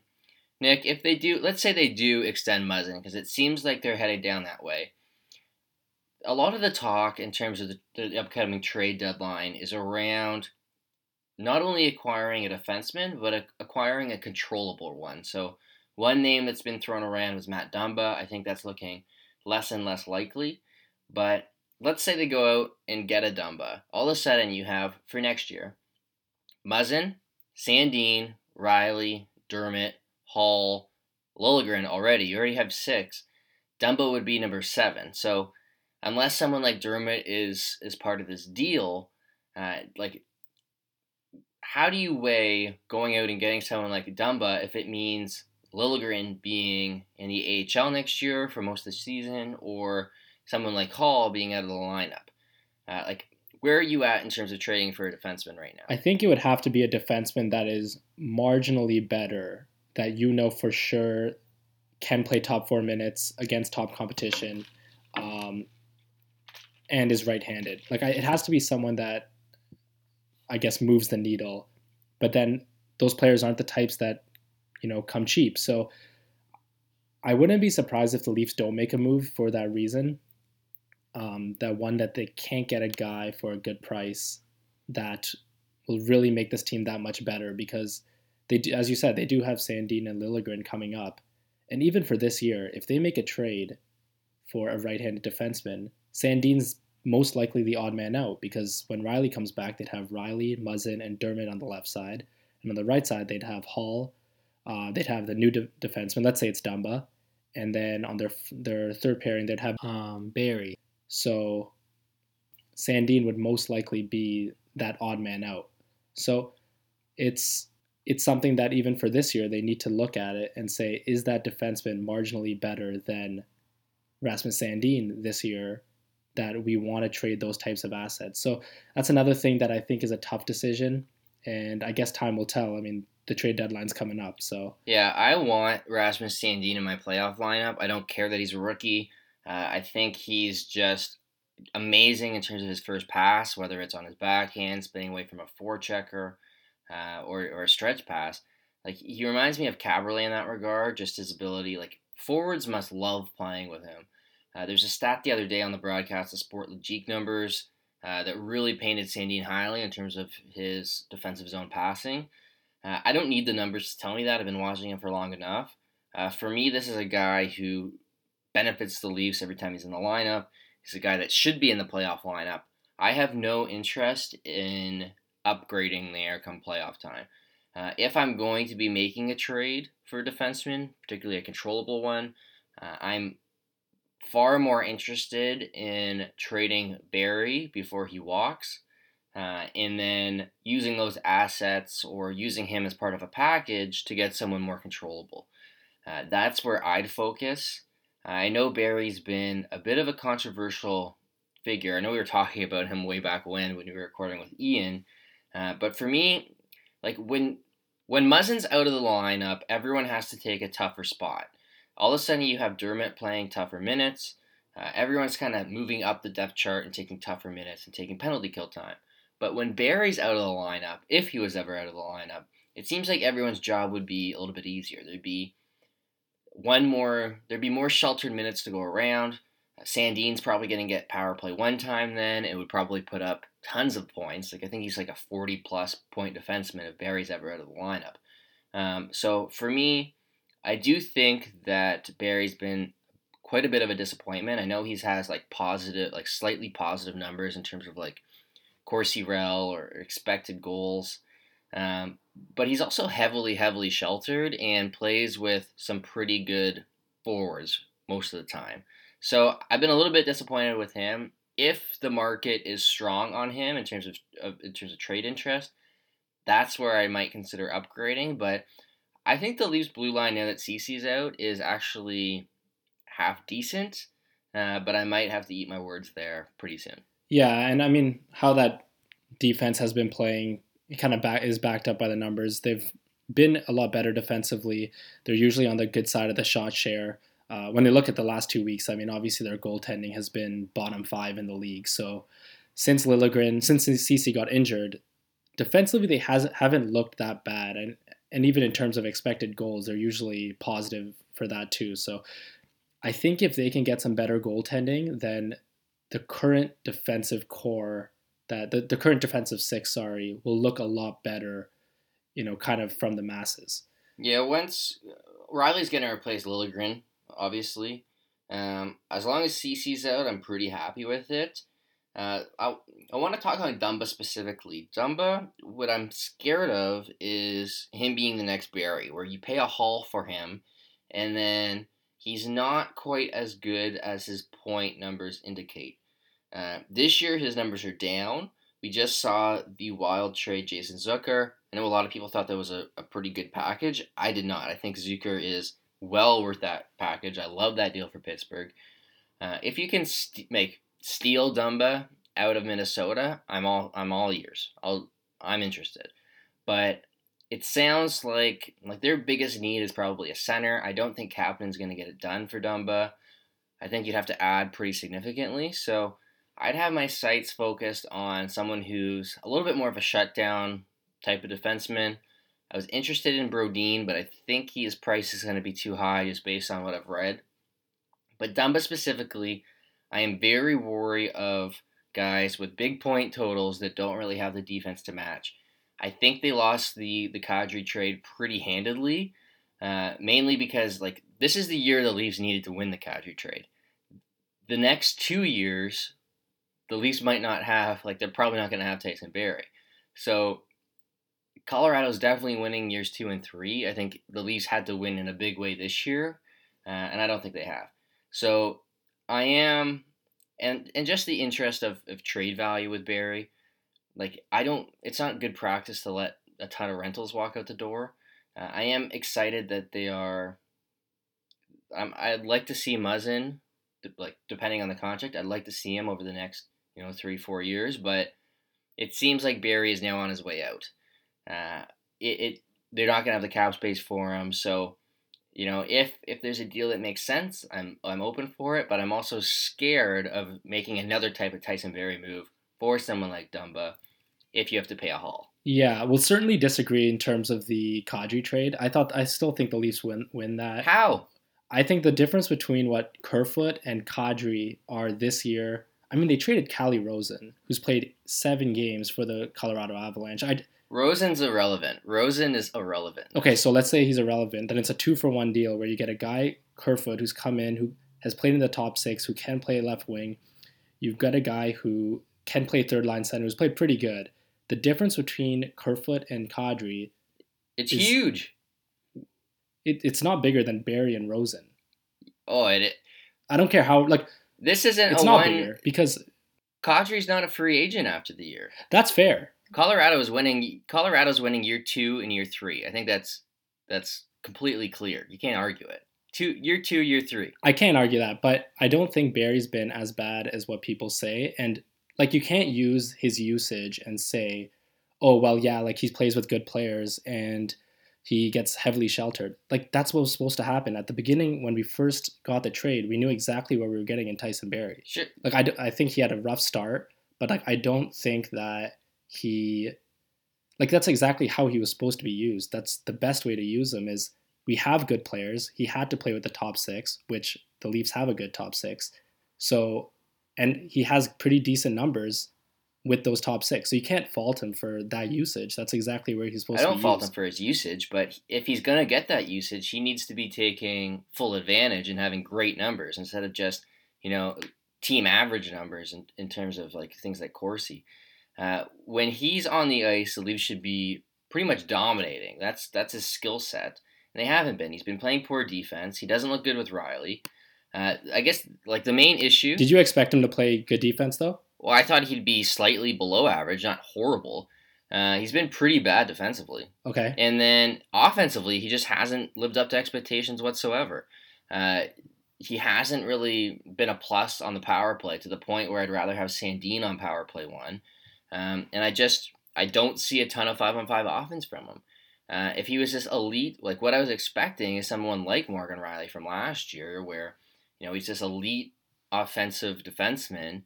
Nick, if they do, let's say they do extend Muzzin, because it seems like they're headed down that way. A lot of the talk in terms of the, the upcoming trade deadline is around not only acquiring a defenseman, but a, acquiring a controllable one. So, one name that's been thrown around was Matt Dumba. I think that's looking less and less likely. But let's say they go out and get a Dumba. All of a sudden, you have for next year Muzzin, Sandin, Rielly, Dermott, Holl, Liljegren already. You already have six. Dumba would be number seven. So unless someone like Dermott is is part of this deal, uh, like how do you weigh going out and getting someone like Dumba if it means Liljegren being in the AHL next year for most of the season, or someone like Holl being out of the lineup? Uh, like where are you at in terms of trading for a defenseman right now? I think it would have to be a defenseman that is marginally better, that you know for sure can play top four minutes against top competition, um, and is right-handed. Like I, it has to be someone that I guess moves the needle, but then those players aren't the types that you know come cheap. So I wouldn't be surprised if the Leafs don't make a move for that reason. Um, that one that they can't get a guy for a good price that will really make this team that much better because they do, as you said, they do have Sandin and Liljegren coming up. And even for this year, if they make a trade for a right-handed defenseman, Sandin's most likely the odd man out because when Rielly comes back, they'd have Rielly, Muzzin, and Dermott on the left side, and on the right side they'd have Holl. Uh, they'd have the new de- defenseman. Let's say it's Dumba, and then on their their third pairing they'd have um, Barrie. So Sandin would most likely be that odd man out. So it's it's something that even for this year they need to look at it and say, is that defenseman marginally better than Rasmus Sandin this year? That we want to trade those types of assets. So that's another thing that I think is a tough decision, and I guess time will tell. I mean, the trade deadline's coming up, so yeah, I want Rasmus Sandin in my playoff lineup. I don't care that he's a rookie. Uh, I think he's just amazing in terms of his first pass, whether it's on his backhand, spinning away from a forechecker, uh, or or a stretch pass. Like he reminds me of Kaberle in that regard, just his ability. Like forwards must love playing with him. Uh, there's a stat the other day on the broadcast, of Sportlogiq numbers, uh, that really painted Sandin highly in terms of his defensive zone passing. Uh, I don't need the numbers to tell me that. I've been watching him for long enough. Uh, for me, this is a guy who benefits the Leafs every time he's in the lineup. He's a guy that should be in the playoff lineup. I have no interest in upgrading there come playoff time. Uh, if I'm going to be making a trade for a defenseman, particularly a controllable one, uh, I'm far more interested in trading Barrie before he walks. Uh, and then using those assets or using him as part of a package to get someone more controllable. Uh, that's where I'd focus. I know Barrie's been a bit of a controversial figure. I know we were talking about him way back when when we were recording with Ian, uh, but for me, like when when Muzzin's out of the lineup, everyone has to take a tougher spot. All of a sudden, you have Dermott playing tougher minutes. Uh, everyone's kind of moving up the depth chart and taking tougher minutes and taking penalty kill time. But when Barrie's out of the lineup, if he was ever out of the lineup, it seems like everyone's job would be a little bit easier. There'd be one more, there'd be more sheltered minutes to go around. Uh, Sandin's probably going to get power play one time then. It would probably put up tons of points. Like I think he's like a 40 plus point defenseman if Barrie's ever out of the lineup. Um, so for me, I do think that Barrie's been quite a bit of a disappointment. I know he's has like positive, like slightly positive numbers in terms of like Corsi rel or expected goals. Um, but he's also heavily, heavily sheltered and plays with some pretty good forwards most of the time. So I've been a little bit disappointed with him. If the market is strong on him in terms of, of in terms of trade interest, that's where I might consider upgrading. But I think the Leafs blue line now that Ceci's out is actually half decent. Uh, but I might have to eat my words there pretty soon. Yeah, and I mean how that defense has been playing kind of back is backed up by the numbers. They've been a lot better defensively. They're usually on the good side of the shot share. Uh, when they look at the last two weeks, I mean, obviously their goaltending has been bottom five in the league. So since Liljegren, since Ceci got injured, defensively they hasn't haven't looked that bad, and and even in terms of expected goals, they're usually positive for that too. So I think if they can get some better goaltending, then the current defensive core that the, the current defensive six, sorry, will look a lot better, you know, kind of from the masses. Yeah, once Rielly's going to replace Liljegren, obviously. Um, as long as Ceci's out, I'm pretty happy with it. Uh, I, I want to talk on Dumba specifically. Dumba, what I'm scared of is him being the next Barrie, where you pay a haul for him, and then he's not quite as good as his point numbers indicate. Uh, this year, his numbers are down. We just saw the Wild trade Jason Zucker. I know a lot of people thought that was a, a pretty good package. I did not. I think Zucker is well worth that package. I love that deal for Pittsburgh. Uh, if you can st- make steal Dumba out of Minnesota, I'm all I'm all ears. I'll I'm interested. But it sounds like like their biggest need is probably a center. I don't think Kapanen's going to get it done for Dumba. I think you'd have to add pretty significantly. So I'd have my sights focused on someone who's a little bit more of a shutdown type of defenseman. I was interested in Brodin, but I think his price is going to be too high just based on what I've read. But Dumba specifically, I am very wary of guys with big point totals that don't really have the defense to match. I think they lost the the Kadri trade pretty handedly, uh, mainly because like this is the year the Leafs needed to win the Kadri trade. The next two years, the Leafs might not have like they're probably not going to have Tyson Barrie. So Colorado's definitely winning years two and three. I think the Leafs had to win in a big way this year, uh, and I don't think they have. So I am, and and just the interest of, of trade value with Barrie, like I don't. It's not good practice to let a ton of rentals walk out the door. Uh, I am excited that they are. Um, I'd like to see Muzzin, like depending on the contract, I'd like to see him over the next you know three four years, but it seems like Barrie is now on his way out. Uh, it, it they're not gonna have the cap space for him, so you know if if there's a deal that makes sense, I'm I'm open for it, but I'm also scared of making another type of Tyson Barrie move for someone like Dumba if you have to pay a haul. Yeah, we'll certainly disagree in terms of the Kadri trade. I thought I still think the Leafs win win that. How? I think the difference between what Kerfoot and Kadri are this year. I mean, they traded Calle Rosen, who's played seven games for the Colorado Avalanche. I Rosen's irrelevant. Rosen is irrelevant. okay, so let's say he's irrelevant. Then it's a two for one deal where you get a guy Kerfoot who's come in who has played in the top six, who can play left wing. You've got a guy who can play third line center, who's played pretty good. The difference between Kerfoot and Kadri, It's Is- huge. it, it's not bigger than Barrie and Rosen. Oh, it, it- I don't care how like this isn't it's a not one. bigger because Kadri's not a free agent after the year. that's fair. Colorado is winning. Colorado's winning year two and year three. I think that's that's completely clear. You can't argue it. Two year two, year three. I can't argue that, but I don't think Barrie's been as bad as what people say. And like you can't use his usage and say, oh well yeah, like he plays with good players and he gets heavily sheltered. Like that's what was supposed to happen. At the beginning when we first got the trade, we knew exactly what we were getting in Tyson Barrie. Sure. Like I, d- I think he had a rough start, but like I don't think that he like that's exactly how he was supposed to be used. That's the best way to use him is we have good players. He had to play with the top 6, which the Leafs have a good top 6. So and he has pretty decent numbers with those top 6. So you can't fault him for that usage. That's exactly where he's supposed I to don't be fault used. him for his usage, but if he's gonna get that usage, he needs to be taking full advantage and having great numbers instead of just you know team average numbers in, in terms of like things like Corsi. Uh, when he's on the ice, the Leafs should be pretty much dominating. That's that's his skill set, and they haven't been. He's been playing poor defense. He doesn't look good with Rielly. Uh, I guess like the main issue. Did you expect him to play good defense though? Well, I thought he'd be slightly below average, not horrible. Uh, he's been pretty bad defensively. Okay. And then offensively, he just hasn't lived up to expectations whatsoever. Uh, he hasn't really been a plus on the power play to the point where I'd rather have Sandin on power play one. Um, and I just I don't see a ton of five on five offense from him. Uh, if he was this elite, like what I was expecting is someone like Morgan Rielly from last year, where you know he's this elite offensive defenseman.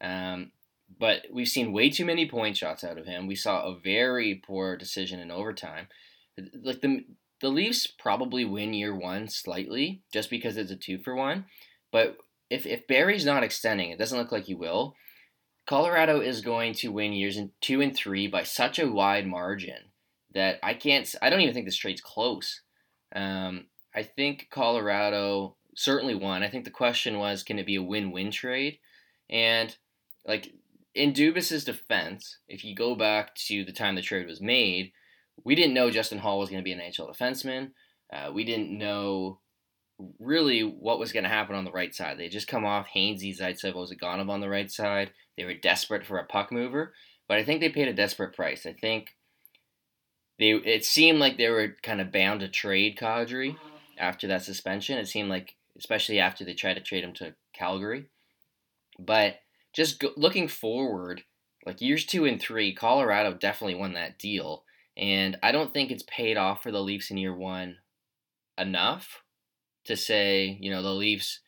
Um, but we've seen way too many point shots out of him. We saw a very poor decision in overtime. Like the the Leafs probably win year one slightly just because it's a two for one. But if if Barrie's not extending, it doesn't look like he will. Colorado is going to win years in two and three by such a wide margin that I can't. I don't even think this trade's close. Um, I think Colorado certainly won. I think the question was, can it be a win-win trade? And like in Dubas's defense, if you go back to the time the trade was made, we didn't know Justin Holl was going to be an NHL defenseman. Uh, we didn't know really what was going to happen on the right side. They just come off Hainsey, Zaitsev, Ozhiganov on the right side. They were desperate for a puck mover, but I think they paid a desperate price. I think they it seemed like they were kind of bound to trade Kadri after that suspension. It seemed like, especially after they tried to trade him to Calgary. But just go, looking forward, like years two and three, Colorado definitely won that deal. And I don't think it's paid off for the Leafs in year one enough to say, you know, the Leafs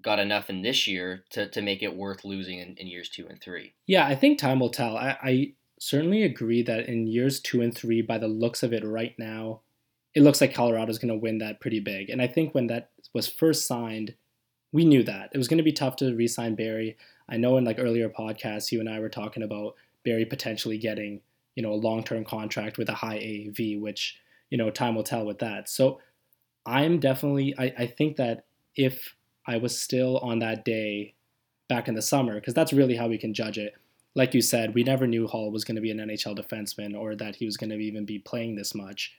got enough in this year to, to make it worth losing in, in years two and three. Yeah, I think time will tell. I, I certainly agree that in years two and three, by the looks of it right now, it looks like Colorado's going to win that pretty big. And I think when that was first signed, we knew that it was going to be tough to re-sign Barrie. I know in like earlier podcasts, you and I were talking about Barrie potentially getting you know a long-term contract with a high AAV, which you know time will tell with that. So I'm definitely I, I think that if I was still on that day back in the summer, because that's really how we can judge it. Like you said, we never knew Holl was going to be an NHL defenseman or that he was going to even be playing this much.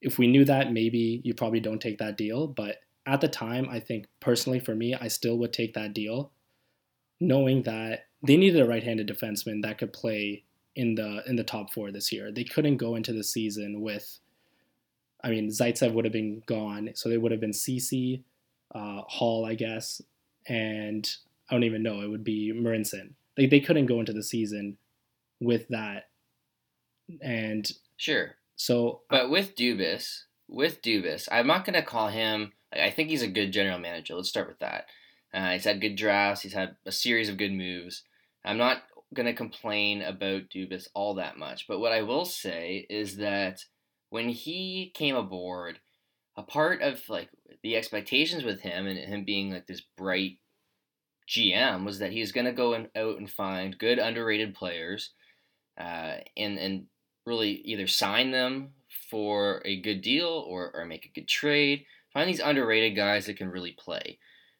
If we knew that, maybe you probably don't take that deal. But at the time, I think personally for me, I still would take that deal, knowing that they needed a right-handed defenseman that could play in the in the top four this year. They couldn't go into the season with. I mean, Zaitsev would have been gone, so they would have been Ceci, uh, Holl, I guess, and I don't even know. It would be Marincin. Like they couldn't go into the season with that, and sure. So, but with Dubas, with Dubas, I'm not gonna call him. I think he's a good general manager. Let's start with that. Uh, he's had good drafts. He's had a series of good moves. I'm not going to complain about Dubas all that much, but what I will say is that when he came aboard, a part of like the expectations with him and him being like this bright GM was that he's going to go and out and find good underrated players, uh, and and really either sign them for a good deal or or make a good trade. Find these underrated guys that can really play.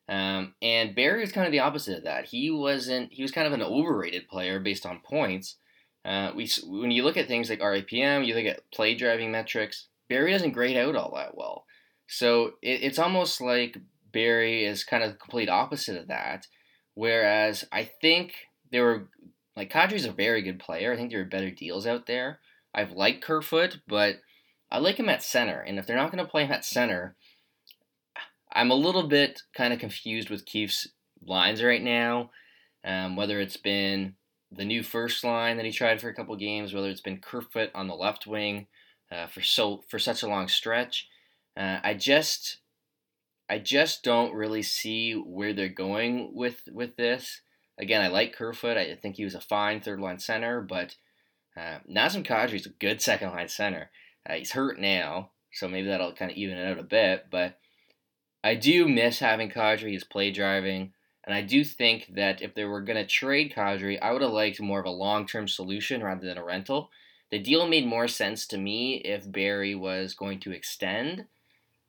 Um, and Barrie is kind of the opposite of that. He wasn't. He was kind of an overrated player based on points. Uh, we when you look at things like RAPM, you look at play driving metrics. Barrie doesn't grade out all that well. So it, it's almost like Barrie is kind of the complete opposite of that. Whereas I think there were like Kadri's a very good player. I think there are better deals out there. I've liked Kerfoot, but I like him at center. And if they're not going to play him at center, I'm a little bit kind of confused with Keefe's lines right now. Um, whether it's been the new first line that he tried for a couple games, whether it's been Kerfoot on the left wing uh, for so for such a long stretch, uh, I just I just don't really see where they're going with with this. Again, I like Kerfoot. I think he was a fine third line center, but uh, Nazem Kadri is a good second line center. Uh, he's hurt now, so maybe that'll kind of even it out a bit. But I do miss having Kadri. He's play driving. And I do think that if they were going to trade Kadri, I would have liked more of a long term solution rather than a rental. The deal made more sense to me if Barrie was going to extend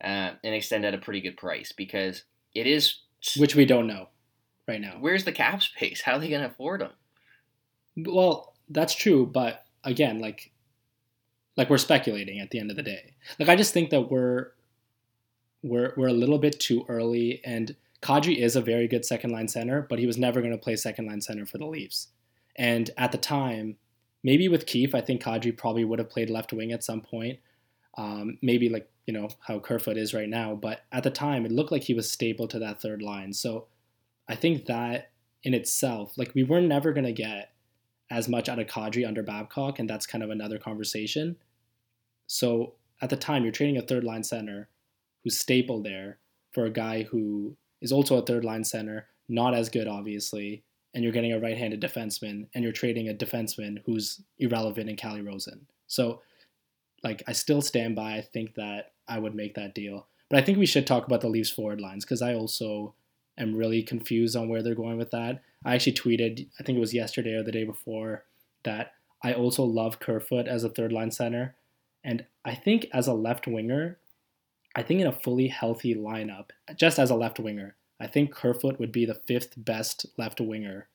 uh, and extend at a pretty good price because it is. Which we don't know right now. Where's the cap space? How are they going to afford him? Well, that's true, but again, like, like we're speculating at the end of the day. Like, I just think that we're we're we're a little bit too early. And Kadri is a very good second line center, but he was never going to play second line center for the Leafs. And at the time, maybe with Keefe, I think Kadri probably would have played left wing at some point. Um, maybe like you know how Kerfoot is right now, but at the time it looked like he was stable to that third line. So I think that in itself, like we were never gonna get as much out of Kadri under Babcock, and that's kind of another conversation. So at the time, you're trading a third line center who's staple there for a guy who is also a third line center, not as good, obviously, and you're getting a right handed defenseman and you're trading a defenseman who's irrelevant in Calle Rosen. So, like, I still stand by. I think that I would make that deal. But I think we should talk about the Leafs forward lines because I also am really confused on where they're going with that. I actually tweeted, I think it was yesterday or the day before, that I also love Kerfoot as a third line center. And I think as a left winger, I think in a fully healthy lineup, just as a left winger, I think Kerfoot would be the fifth best left winger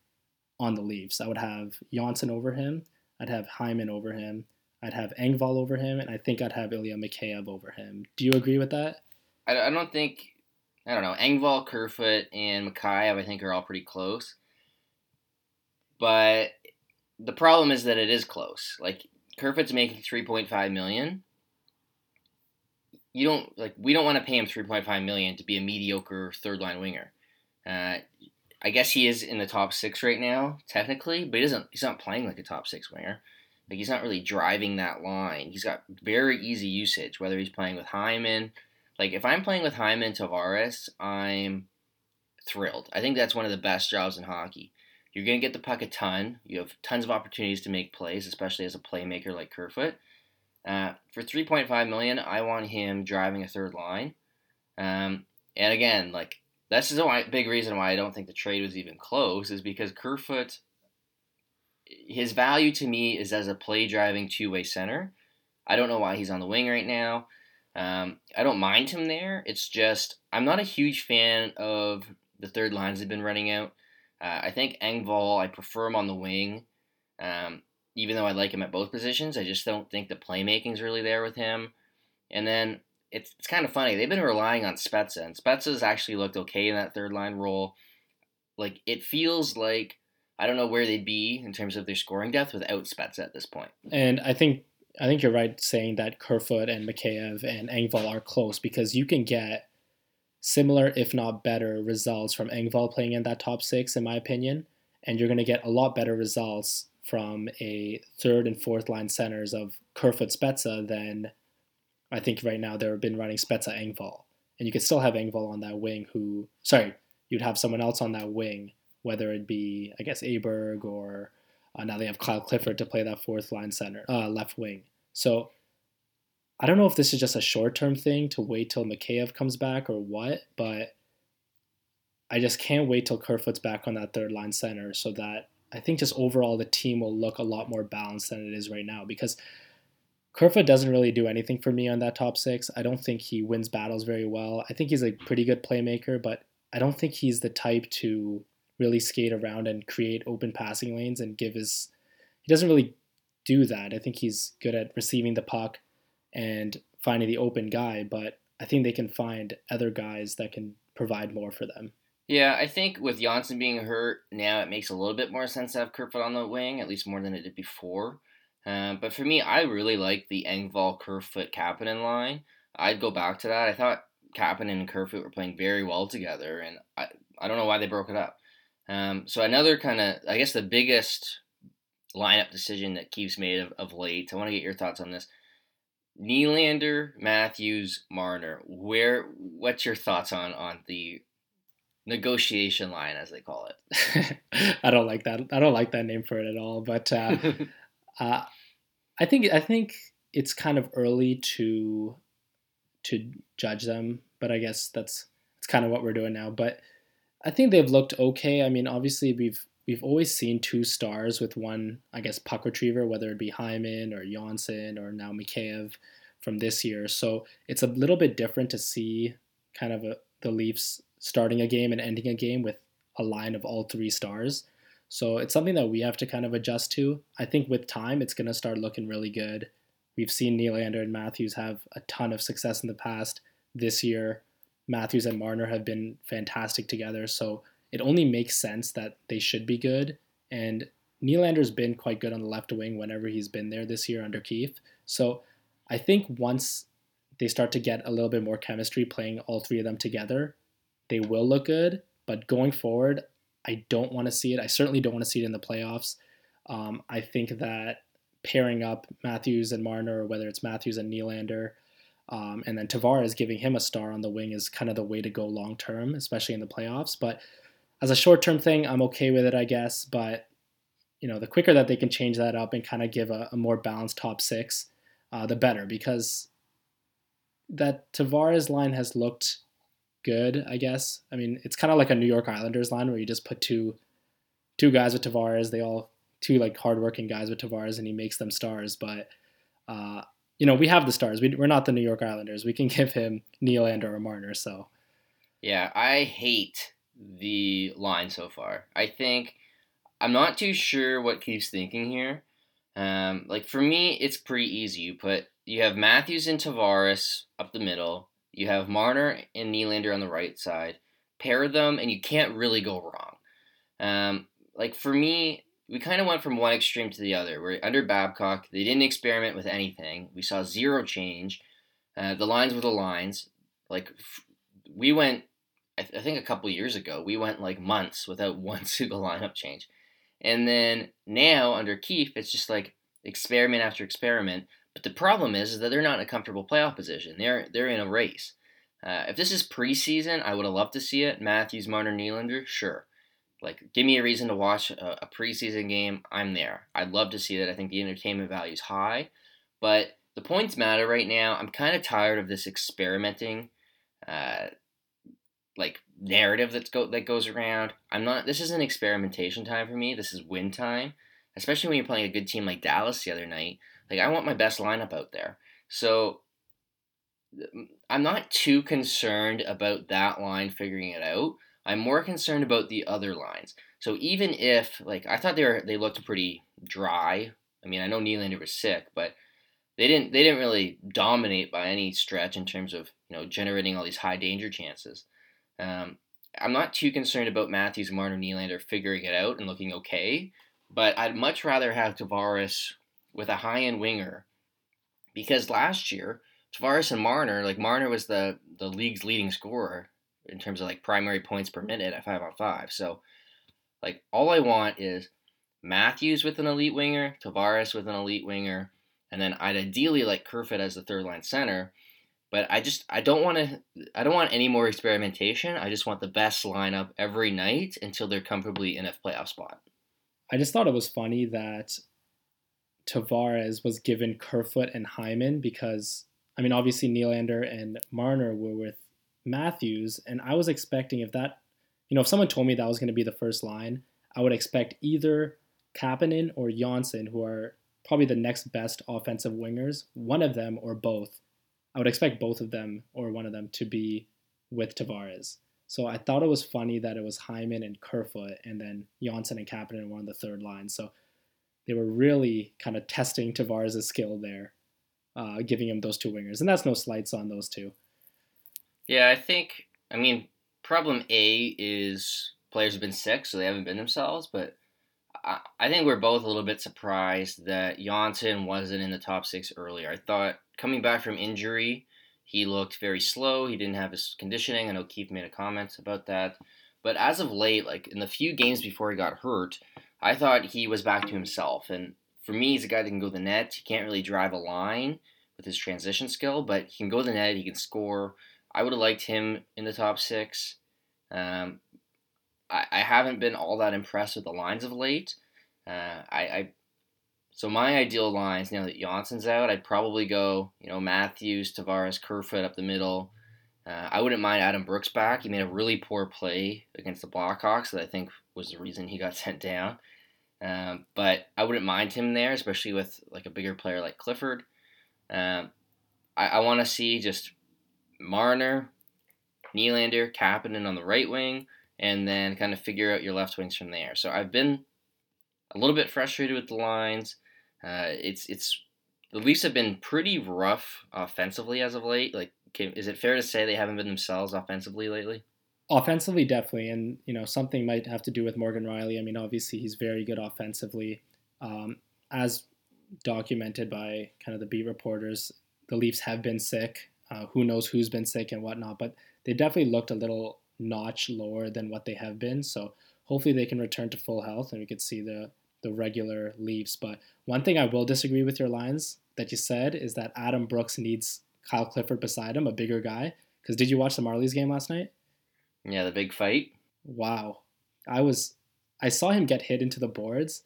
on the Leafs. I would have Johnsson over him. I'd have Hyman over him. I'd have Engvall over him, and I think I'd have Ilya Mikheyev over him. Do you agree with that? I, I don't think I don't know Engvall, Kerfoot, and Mikheyev. I think are all pretty close, but the problem is that it is close. Like Kerfoot's making three point five million, you don't like we don't want to pay him 3.5 million to be a mediocre third line winger. Uh, I guess he is in the top six right now, technically, but he doesn't. He's not playing like a top six winger. Like he's not really driving that line. He's got very easy usage, whether he's playing with Hyman. Like if I'm playing with Hyman Tavares, I'm thrilled. I think that's one of the best jobs in hockey. You're going to get the puck a ton. You have tons of opportunities to make plays, especially as a playmaker like Kerfoot. Uh, for 3.5 million, I want him driving a third line. Um, and again, like this is a big reason why I don't think the trade was even close is because Kerfoot, his value to me is as a play driving two way center. I don't know why he's on the wing right now. Um, I don't mind him there. It's just I'm not a huge fan of the third lines they've been running out. Uh, I think Engvall, I prefer him on the wing. Um, even though I like him at both positions, I just don't think the playmaking's really there with him. And then it's, it's kind of funny. They've been relying on Spezza, and Spezza's actually looked okay in that third line role. Like, it feels like I don't know where they'd be in terms of their scoring depth without Spezza at this point. And I think I think you're right saying that Kerfoot and Mikheyev and Engvall are close because you can get similar, if not better, results from Engvall playing in that top six, in my opinion. And you're going to get a lot better results from a third and fourth line centers of Kerfoot Spezza than I think right now they've been running Spezza Engvall. And you could still have Engvall on that wing who, sorry, you'd have someone else on that wing, whether it be, I guess, Aberg or uh, now they have Kyle Clifford to play that fourth line center, uh, left wing. So I don't know if this is just a short term thing to wait till Mikheyev comes back or what, but I just can't wait till Kerfoot's back on that third line center so that I think just overall the team will look a lot more balanced than it is right now because Kerfoot doesn't really do anything for me on that top six. I don't think he wins battles very well. I think he's a pretty good playmaker, but I don't think he's the type to really skate around and create open passing lanes and give his. He doesn't really do that. I think he's good at receiving the puck and finding the open guy, but I think they can find other guys that can provide more for them. Yeah, I think with Johnsson being hurt now, it makes a little bit more sense to have Kerfoot on the wing, at least more than it did before. Um, but for me, I really like the Engvall Kerfoot Kapanen line. I'd go back to that. I thought Kapanen and Kerfoot were playing very well together, and I, I don't know why they broke it up. Um, so another kind of, I guess the biggest lineup decision that Keefe's made of, of late. I want to get your thoughts on this. Nylander, Matthews, Marner. Where? What's your thoughts on on the negotiation line, as they call it. I don't like that. I don't like that name for it at all. But uh, uh, I think I think it's kind of early to to judge them. But I guess that's it's kind of what we're doing now. But I think they've looked okay. I mean, obviously we've we've always seen two stars with one, I guess, puck retriever, whether it be Hyman or Johnsson or now Mikheyev from this year. So it's a little bit different to see kind of a, the Leafs starting a game and ending a game with a line of all three stars. So it's something that we have to kind of adjust to. I think with time, it's going to start looking really good. We've seen Nylander and Matthews have a ton of success in the past. This year, Matthews and Marner have been fantastic together. So it only makes sense that they should be good. And Nylander's been quite good on the left wing whenever he's been there this year under Keefe. So I think once they start to get a little bit more chemistry playing all three of them together, they will look good. But going forward, I don't want to see it. I certainly don't want to see it in the playoffs. Um, I think that pairing up Matthews and Marner, or whether it's Matthews and Nylander, um, and then Tavares giving him a star on the wing is kind of the way to go long term, especially in the playoffs. But as a short term thing, I'm okay with it, I guess. But you know, the quicker that they can change that up and kind of give a, a more balanced top six, uh, the better. Because that Tavares line has looked good, I guess. I mean, it's kind of like a New York Islanders line where you just put two two guys with Tavares. They all two like hardworking guys with Tavares, and he makes them stars. But uh, you know, we have the stars. We, we're not the New York Islanders. We can give him Nylander or Marner. So yeah, I hate the line so far. I think I'm not too sure what Keefe's thinking here. Um, like for me, it's pretty easy. You put you have Matthews and Tavares up the middle. You have Marner and Nylander on the right side. Pair them, and you can't really go wrong. Um, like for me, we kind of went from one extreme to the other. Where under Babcock, they didn't experiment with anything. We saw zero change. Uh, the lines were the lines. Like we went, I, th- I think a couple years ago, we went like months without one single lineup change. And then now under Keefe, it's just like experiment after experiment. But the problem is, is that they're not in a comfortable playoff position. They're they're in a race. Uh, if this is preseason, I would have loved to see it. Matthews, Marner, Nylander, sure. Like, give me a reason to watch a, a preseason game. I'm there. I'd love to see that. I think the entertainment value is high, but the points matter right now. I'm kind of tired of this experimenting, uh, like narrative that's go that goes around. I'm not. This isn't experimentation time for me. This is win time, especially when you're playing a good team like Dallas the other night. Like I want my best lineup out there. So I'm not too concerned about that line figuring it out. I'm more concerned about the other lines. So even if like I thought they were they looked pretty dry. I mean, I know Nylander was sick, but they didn't they didn't really dominate by any stretch in terms of you know generating all these high danger chances. Um, I'm not too concerned about Matthews, Marner, Nylander figuring it out and looking okay, but I'd much rather have Tavares with a high end winger because last year Tavares and Marner, like Marner was the the league's leading scorer in terms of like primary points per minute at five on five. So, like all I want is Matthews with an elite winger, Tavares with an elite winger, and then I'd ideally like Kerfoot as the third line center. But I just I don't want to I don't want any more experimentation. I just want the best lineup every night until they're comfortably in a playoff spot. I just thought it was funny that Tavares was given Kerfoot and Hyman because I mean obviously Nylander and Marner were with Matthews, and I was expecting if that you know if someone told me that was going to be the first line, I would expect either Kapanen or Johnsson, who are probably the next best offensive wingers, one of them or both. I would expect both of them or one of them to be with Tavares. So I thought it was funny that it was Hyman and Kerfoot, and then Johnsson and Kapanen were on the third line. So they were really kind of testing Tavares' skill there, uh, giving him those two wingers. And that's no slights on those two. Yeah, I think, I mean, problem A is players have been sick, so they haven't been themselves, but I, I think we're both a little bit surprised that Johnsson wasn't in the top six earlier. I thought coming back from injury, he looked very slow. He didn't have his conditioning. I know Keefe made a comment about that. But as of late, like in the few games before he got hurt, I thought he was back to himself. And for me, he's a guy that can go the net. He can't really drive a line with his transition skill, but he can go the net. He can score. I would have liked him in the top six. Um, I, I haven't been all that impressed with the lines of late. Uh, I, I so my ideal lines now that Johnsson's out, I'd probably go, you know, Matthews, Tavares, Kerfoot up the middle. Uh, I wouldn't mind Adam Brooks back. He made a really poor play against the Blackhawks that I think was the reason he got sent down. Um, but I wouldn't mind him there, especially with like a bigger player like Clifford. Um, I, I want to see just Marner, Nylander, Kapanen on the right wing, and then kind of figure out your left wings from there. So I've been a little bit frustrated with the lines. Uh, it's it's the Leafs have been pretty rough offensively as of late. Like, is it fair to say they haven't been themselves offensively lately? Offensively, definitely, and you know something might have to do with Morgan Rielly. I mean, obviously he's very good offensively, um, as documented by kind of the beat reporters. The Leafs have been sick. Uh, who knows who's been sick and whatnot, but they definitely looked a little notch lower than what they have been. So hopefully they can return to full health and we could see the the regular Leafs. But one thing I will disagree with your lines that you said is that Adam Brooks needs Kyle Clifford beside him, a bigger guy. Because did you watch the Marlies game last night? Yeah, the big fight. Wow, I was, I saw him get hit into the boards,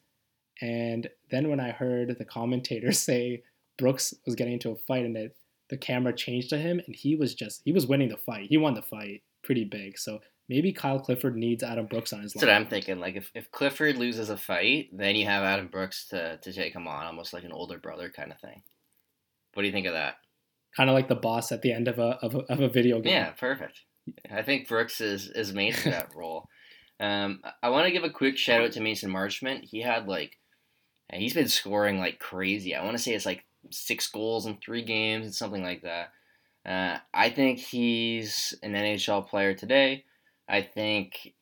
and then when I heard the commentator say Brooks was getting into a fight and it, the camera changed to him, and he was just he was winning the fight. He won the fight pretty big. So maybe Kyle Clifford needs Adam Brooks on his That's line. what I'm thinking. Like if, if Clifford loses a fight, then you have Adam Brooks to, to take him on, almost like an older brother kind of thing. What do you think of that? Kind of like the boss at the end of a of a, of a video game. Yeah, perfect. I think Brooks is is made for that role. Um, I want to give a quick shout out to Mason Marchment. He had like, he's been scoring like crazy. I want to say it's like six goals in three games and something like that. Uh, I think he's an NHL player today. I think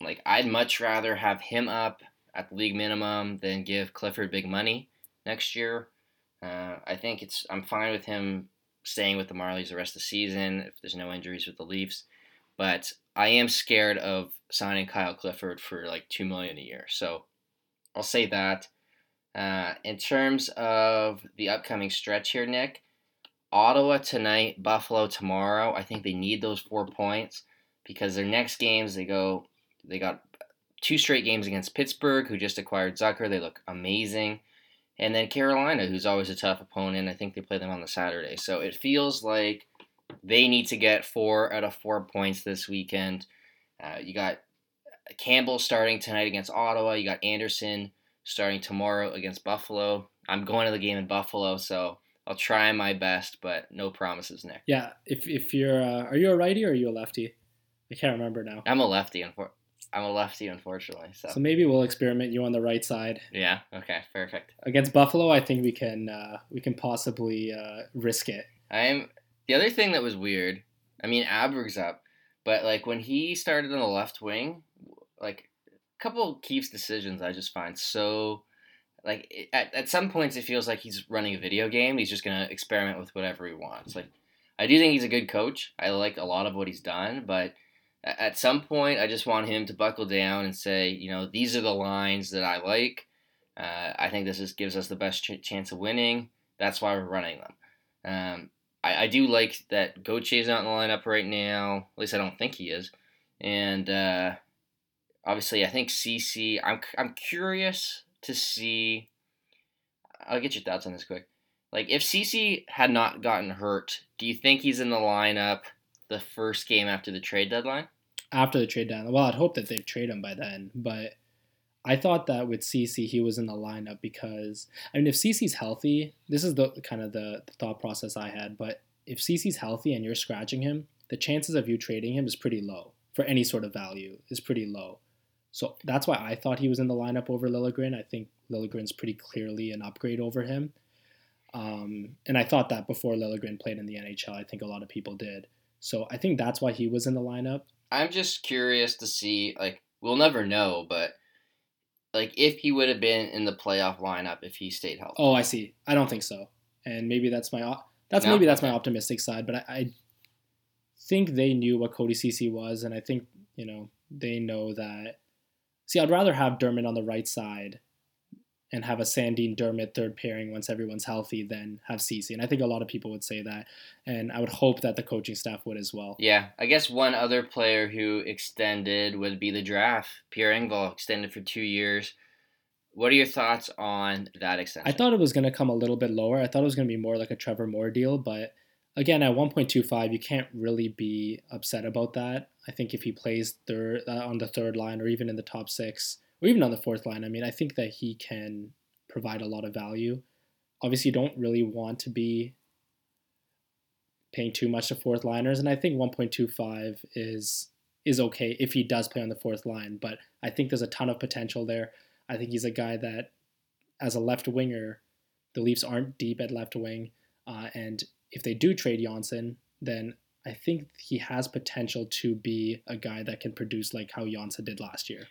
like I'd much rather have him up at the league minimum than give Clifford big money next year. Uh, I think it's I'm fine with him staying with the Marlies the rest of the season if there's no injuries with the Leafs, but I am scared of signing Kyle Clifford for like two million a year. So I'll say that. Uh, in terms of the upcoming stretch here, Nick, Ottawa tonight, Buffalo tomorrow. I think they need those four points because their next games they go they got two straight games against Pittsburgh, who just acquired Zucker. They look amazing. And then Carolina, who's always a tough opponent. I think they play them on the Saturday. So it feels like they need to get four out of four points this weekend. Uh, you got Campbell starting tonight against Ottawa. You got Andersen starting tomorrow against Buffalo. I'm going to the game in Buffalo, so I'll try my best, but no promises, Nick. Yeah, if if you're, uh, are you a righty or are you a lefty? I can't remember now. I'm a lefty, unfor- I'm a lefty, unfortunately. So. so maybe we'll experiment you on the right side. Yeah. Okay. Perfect. Against Buffalo, I think we can uh, we can possibly uh, risk it. I'm the other thing that was weird. I mean, Aberg's up, but like when he started on the left wing, like a couple of Keefe's decisions, I just find so like at, at some points it feels like he's running a video game. He's just gonna experiment with whatever he wants. Like I do think he's a good coach. I like a lot of what he's done, but at some point I just want him to buckle down and say, you know, these are the lines that I like. Uh, I think this is, gives us the best ch- chance of winning. That's why we're running them. Um, I, I do like that Gauthier not in the lineup right now. At least I don't think he is. And uh, obviously, I think Ceci. I'm I'm curious to see. I'll get your thoughts on this quick. Like, if Ceci had not gotten hurt, do you think he's in the lineup the first game after the trade deadline? After the trade deadline, well, I'd hope that they'd trade him by then. But I thought that with Ceci he was in the lineup because I mean, if Ceci's healthy, this is the kind of the, the thought process I had. But if Ceci's healthy and you're scratching him, the chances of you trading him is pretty low for any sort of value is pretty low. So that's why I thought he was in the lineup over Liljegren. I think Liljegren's pretty clearly an upgrade over him. Um, and I thought that before Liljegren played in the NHL. I think a lot of people did. So I think that's why he was in the lineup. I'm just curious to see, like, we'll never know, but like if he would have been in the playoff lineup if he stayed healthy. Oh, I see. I don't think so. And maybe that's my that's no? maybe that's my optimistic side, but I, I think they knew what Cody Ceci was, and I think you know they know that See, I'd rather have Dermott on the right side and have a Sandin Dermott third pairing once everyone's healthy than have Ceci. And I think a lot of people would say that. And I would hope that the coaching staff would as well. Yeah. I guess one other player who extended would be the draft. Pierre Engvall extended for two years. What are your thoughts on that extension? I thought it was going to come a little bit lower. I thought it was going to be more like a Trevor Moore deal, but again, at 1.25, you can't really be upset about that. I think if he plays third uh, on the third line or even in the top six or even on the fourth line, I mean, I think that he can provide a lot of value. Obviously, you don't really want to be paying too much to fourth liners, and I think 1.25 is is okay if he does play on the fourth line. But I think there's a ton of potential there. I think he's a guy that, as a left winger, the Leafs aren't deep at left wing, uh, and if they do trade Johnsson, then I think he has potential to be a guy that can produce like how Johnsson did last year.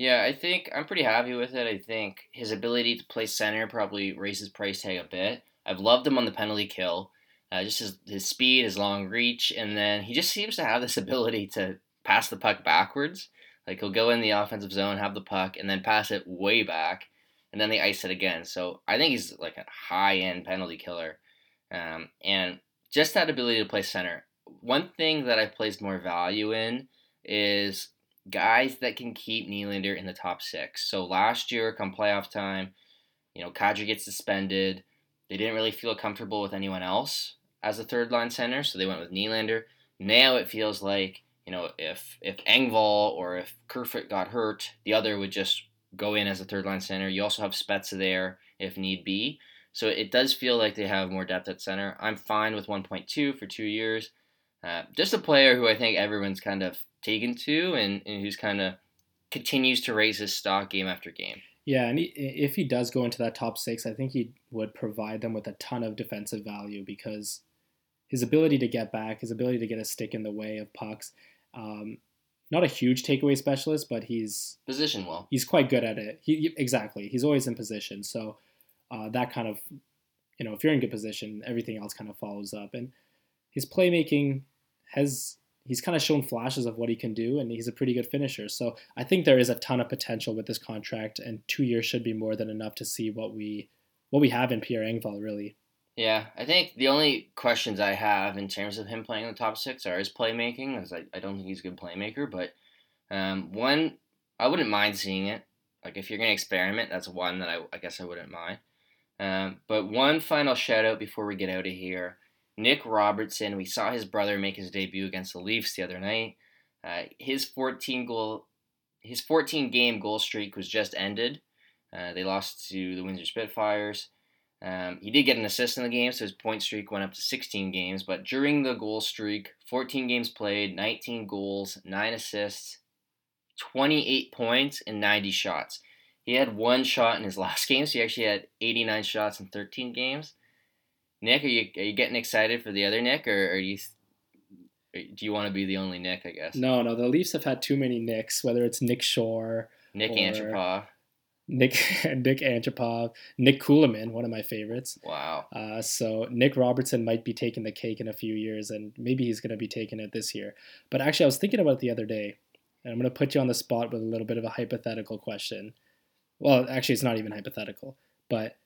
Yeah, I think I'm pretty happy with it. I think his ability to play center probably raises price tag a bit. I've loved him on the penalty kill. Uh, just his, his speed, his long reach, and then he just seems to have this ability to pass the puck backwards. Like he'll go in the offensive zone, have the puck, and then pass it way back, and then they ice it again. So I think he's like a high end penalty killer. Um, and just that ability to play center. One thing that I've placed more value in is guys that can keep Nylander in the top six. So last year, come playoff time, you know, Kadri gets suspended. They didn't really feel comfortable with anyone else as a third line center, so they went with Nylander. Now it feels like, you know, if if Engvall or if Kerfoot got hurt, the other would just go in as a third line center. You also have Spezza there if need be. So it does feel like they have more depth at center. I'm fine with 1.2 for two years. Uh, just a player who I think everyone's kind of taken to and, and who's kind of continues to raise his stock game after game. Yeah, and he, if he does go into that top six, I think he would provide them with a ton of defensive value because his ability to get back, his ability to get a stick in the way of pucks, um, not a huge takeaway specialist, but he's position well. He's quite good at it. He exactly. He's always in position. So uh, that kind of, you know, if you're in good position, everything else kind of follows up. And his playmaking has he's kind of shown flashes of what he can do, and he's a pretty good finisher. So I think there is a ton of potential with this contract, and two years should be more than enough to see what we what we have in Pierre Engvall, really. Yeah, I think the only questions I have in terms of him playing in the top six are his playmaking, because I, I don't think he's a good playmaker. But um, one I wouldn't mind seeing it. Like if you're gonna experiment, that's one that I, I guess I wouldn't mind. Um, but one final shout out before we get out of here. Nick Robertson, we saw his brother make his debut against the Leafs the other night. Uh, his 14 goal, his 14 game goal streak was just ended. Uh, they lost to the Windsor Spitfires. Um, he did get an assist in the game, so his point streak went up to 16 games. But during the goal streak, 14 games played, 19 goals, 9 assists, 28 points, and 90 shots. He had one shot in his last game, so he actually had 89 shots in 13 games. Nick, are you are you getting excited for the other Nick, or are you do you want to be the only Nick? I guess. No, no. The Leafs have had too many Nicks. Whether it's Nick Shore, Nick Antropov, Nick Nick Antropov, Nick Kulemin, one of my favorites. Wow. Uh, so Nick Robertson might be taking the cake in a few years, and maybe he's going to be taking it this year. But actually, I was thinking about it the other day, and I'm going to put you on the spot with a little bit of a hypothetical question. Well, actually, it's not even hypothetical, but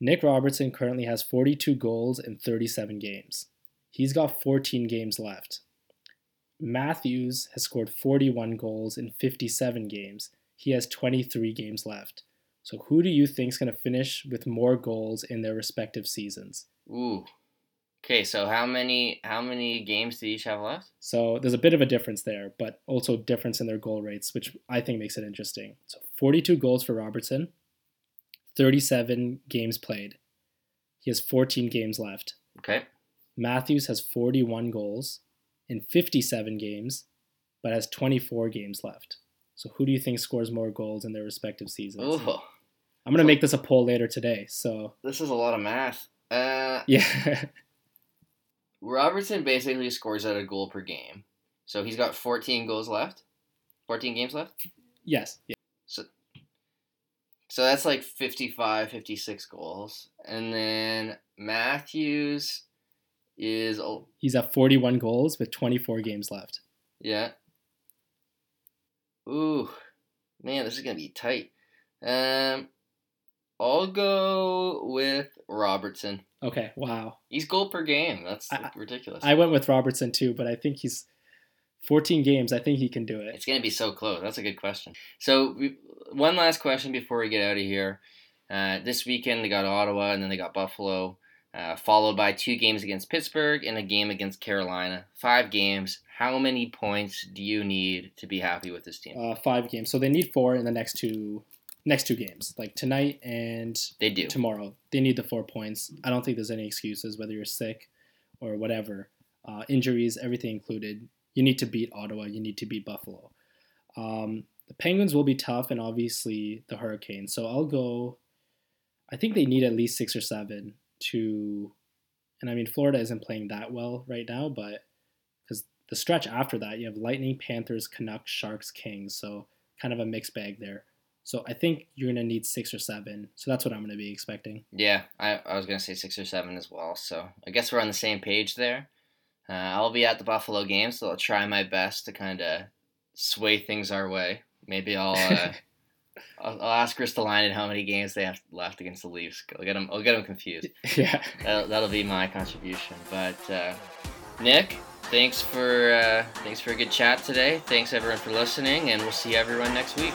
Nick Robertson currently has 42 goals in 37 games. He's got 14 games left. Matthews has scored 41 goals in 57 games. He has 23 games left. So who do you think is going to finish with more goals in their respective seasons? Ooh. Okay, so how many how many games do each have left? So there's a bit of a difference there, but also difference in their goal rates, which I think makes it interesting. So 42 goals for Robertson, 37 games played. He has 14 games left. Okay. Matthews has 41 goals in 57 games, but has 24 games left. So who do you think scores more goals in their respective seasons? Ooh. I'm gonna make this a poll later today. So This is a lot of math. Uh, yeah, Robertson basically scores at a goal per game. So he's got 14 goals left. 14 games left. yes, yeah. So that's like 55, 56 goals. And then Matthews is He's at 41 goals with 24 games left. yeah. Ooh. Man, this is going to be tight. Um I'll go with Robertson. Okay, wow. He's goal per game. That's I- ridiculous. I went with Robertson too, but I think he's 14 games. I think he can do it. It's going to be so close. That's a good question. So, we, one last question before we get out of here. Uh, this weekend, they got Ottawa and then they got Buffalo, uh, followed by two games against Pittsburgh and a game against Carolina. Five games. How many points do you need to be happy with this team? Uh, five games, so they need four in the next two next two games, like tonight and They do. tomorrow. They need the four points. I don't think there's any excuses, whether you're sick or whatever, uh, injuries, everything included. You need to beat Ottawa. You need to beat Buffalo. Um, the Penguins will be tough, and obviously the Hurricanes. So I'll go. I think they need at least six or seven to, and I mean Florida isn't playing that well right now, but because the stretch after that you have Lightning, Panthers, Canucks, Sharks, Kings, so kind of a mixed bag there. So I think you're gonna need six or seven. So that's what I'm gonna be expecting. Yeah, I, I was to say six or seven as well. So, I guess we're on the same page there. Uh, I'll be at the Buffalo game, so I'll try my best to kind of sway things our way. Maybe I'll. Uh, I'll, I'll ask Ristolainen how many games they have left against the Leafs. I'll get them. I'll get them confused. yeah. That'll, that'll be my contribution. But uh, Nick, thanks for uh, thanks for a good chat today. Thanks everyone for listening, and we'll see everyone next week.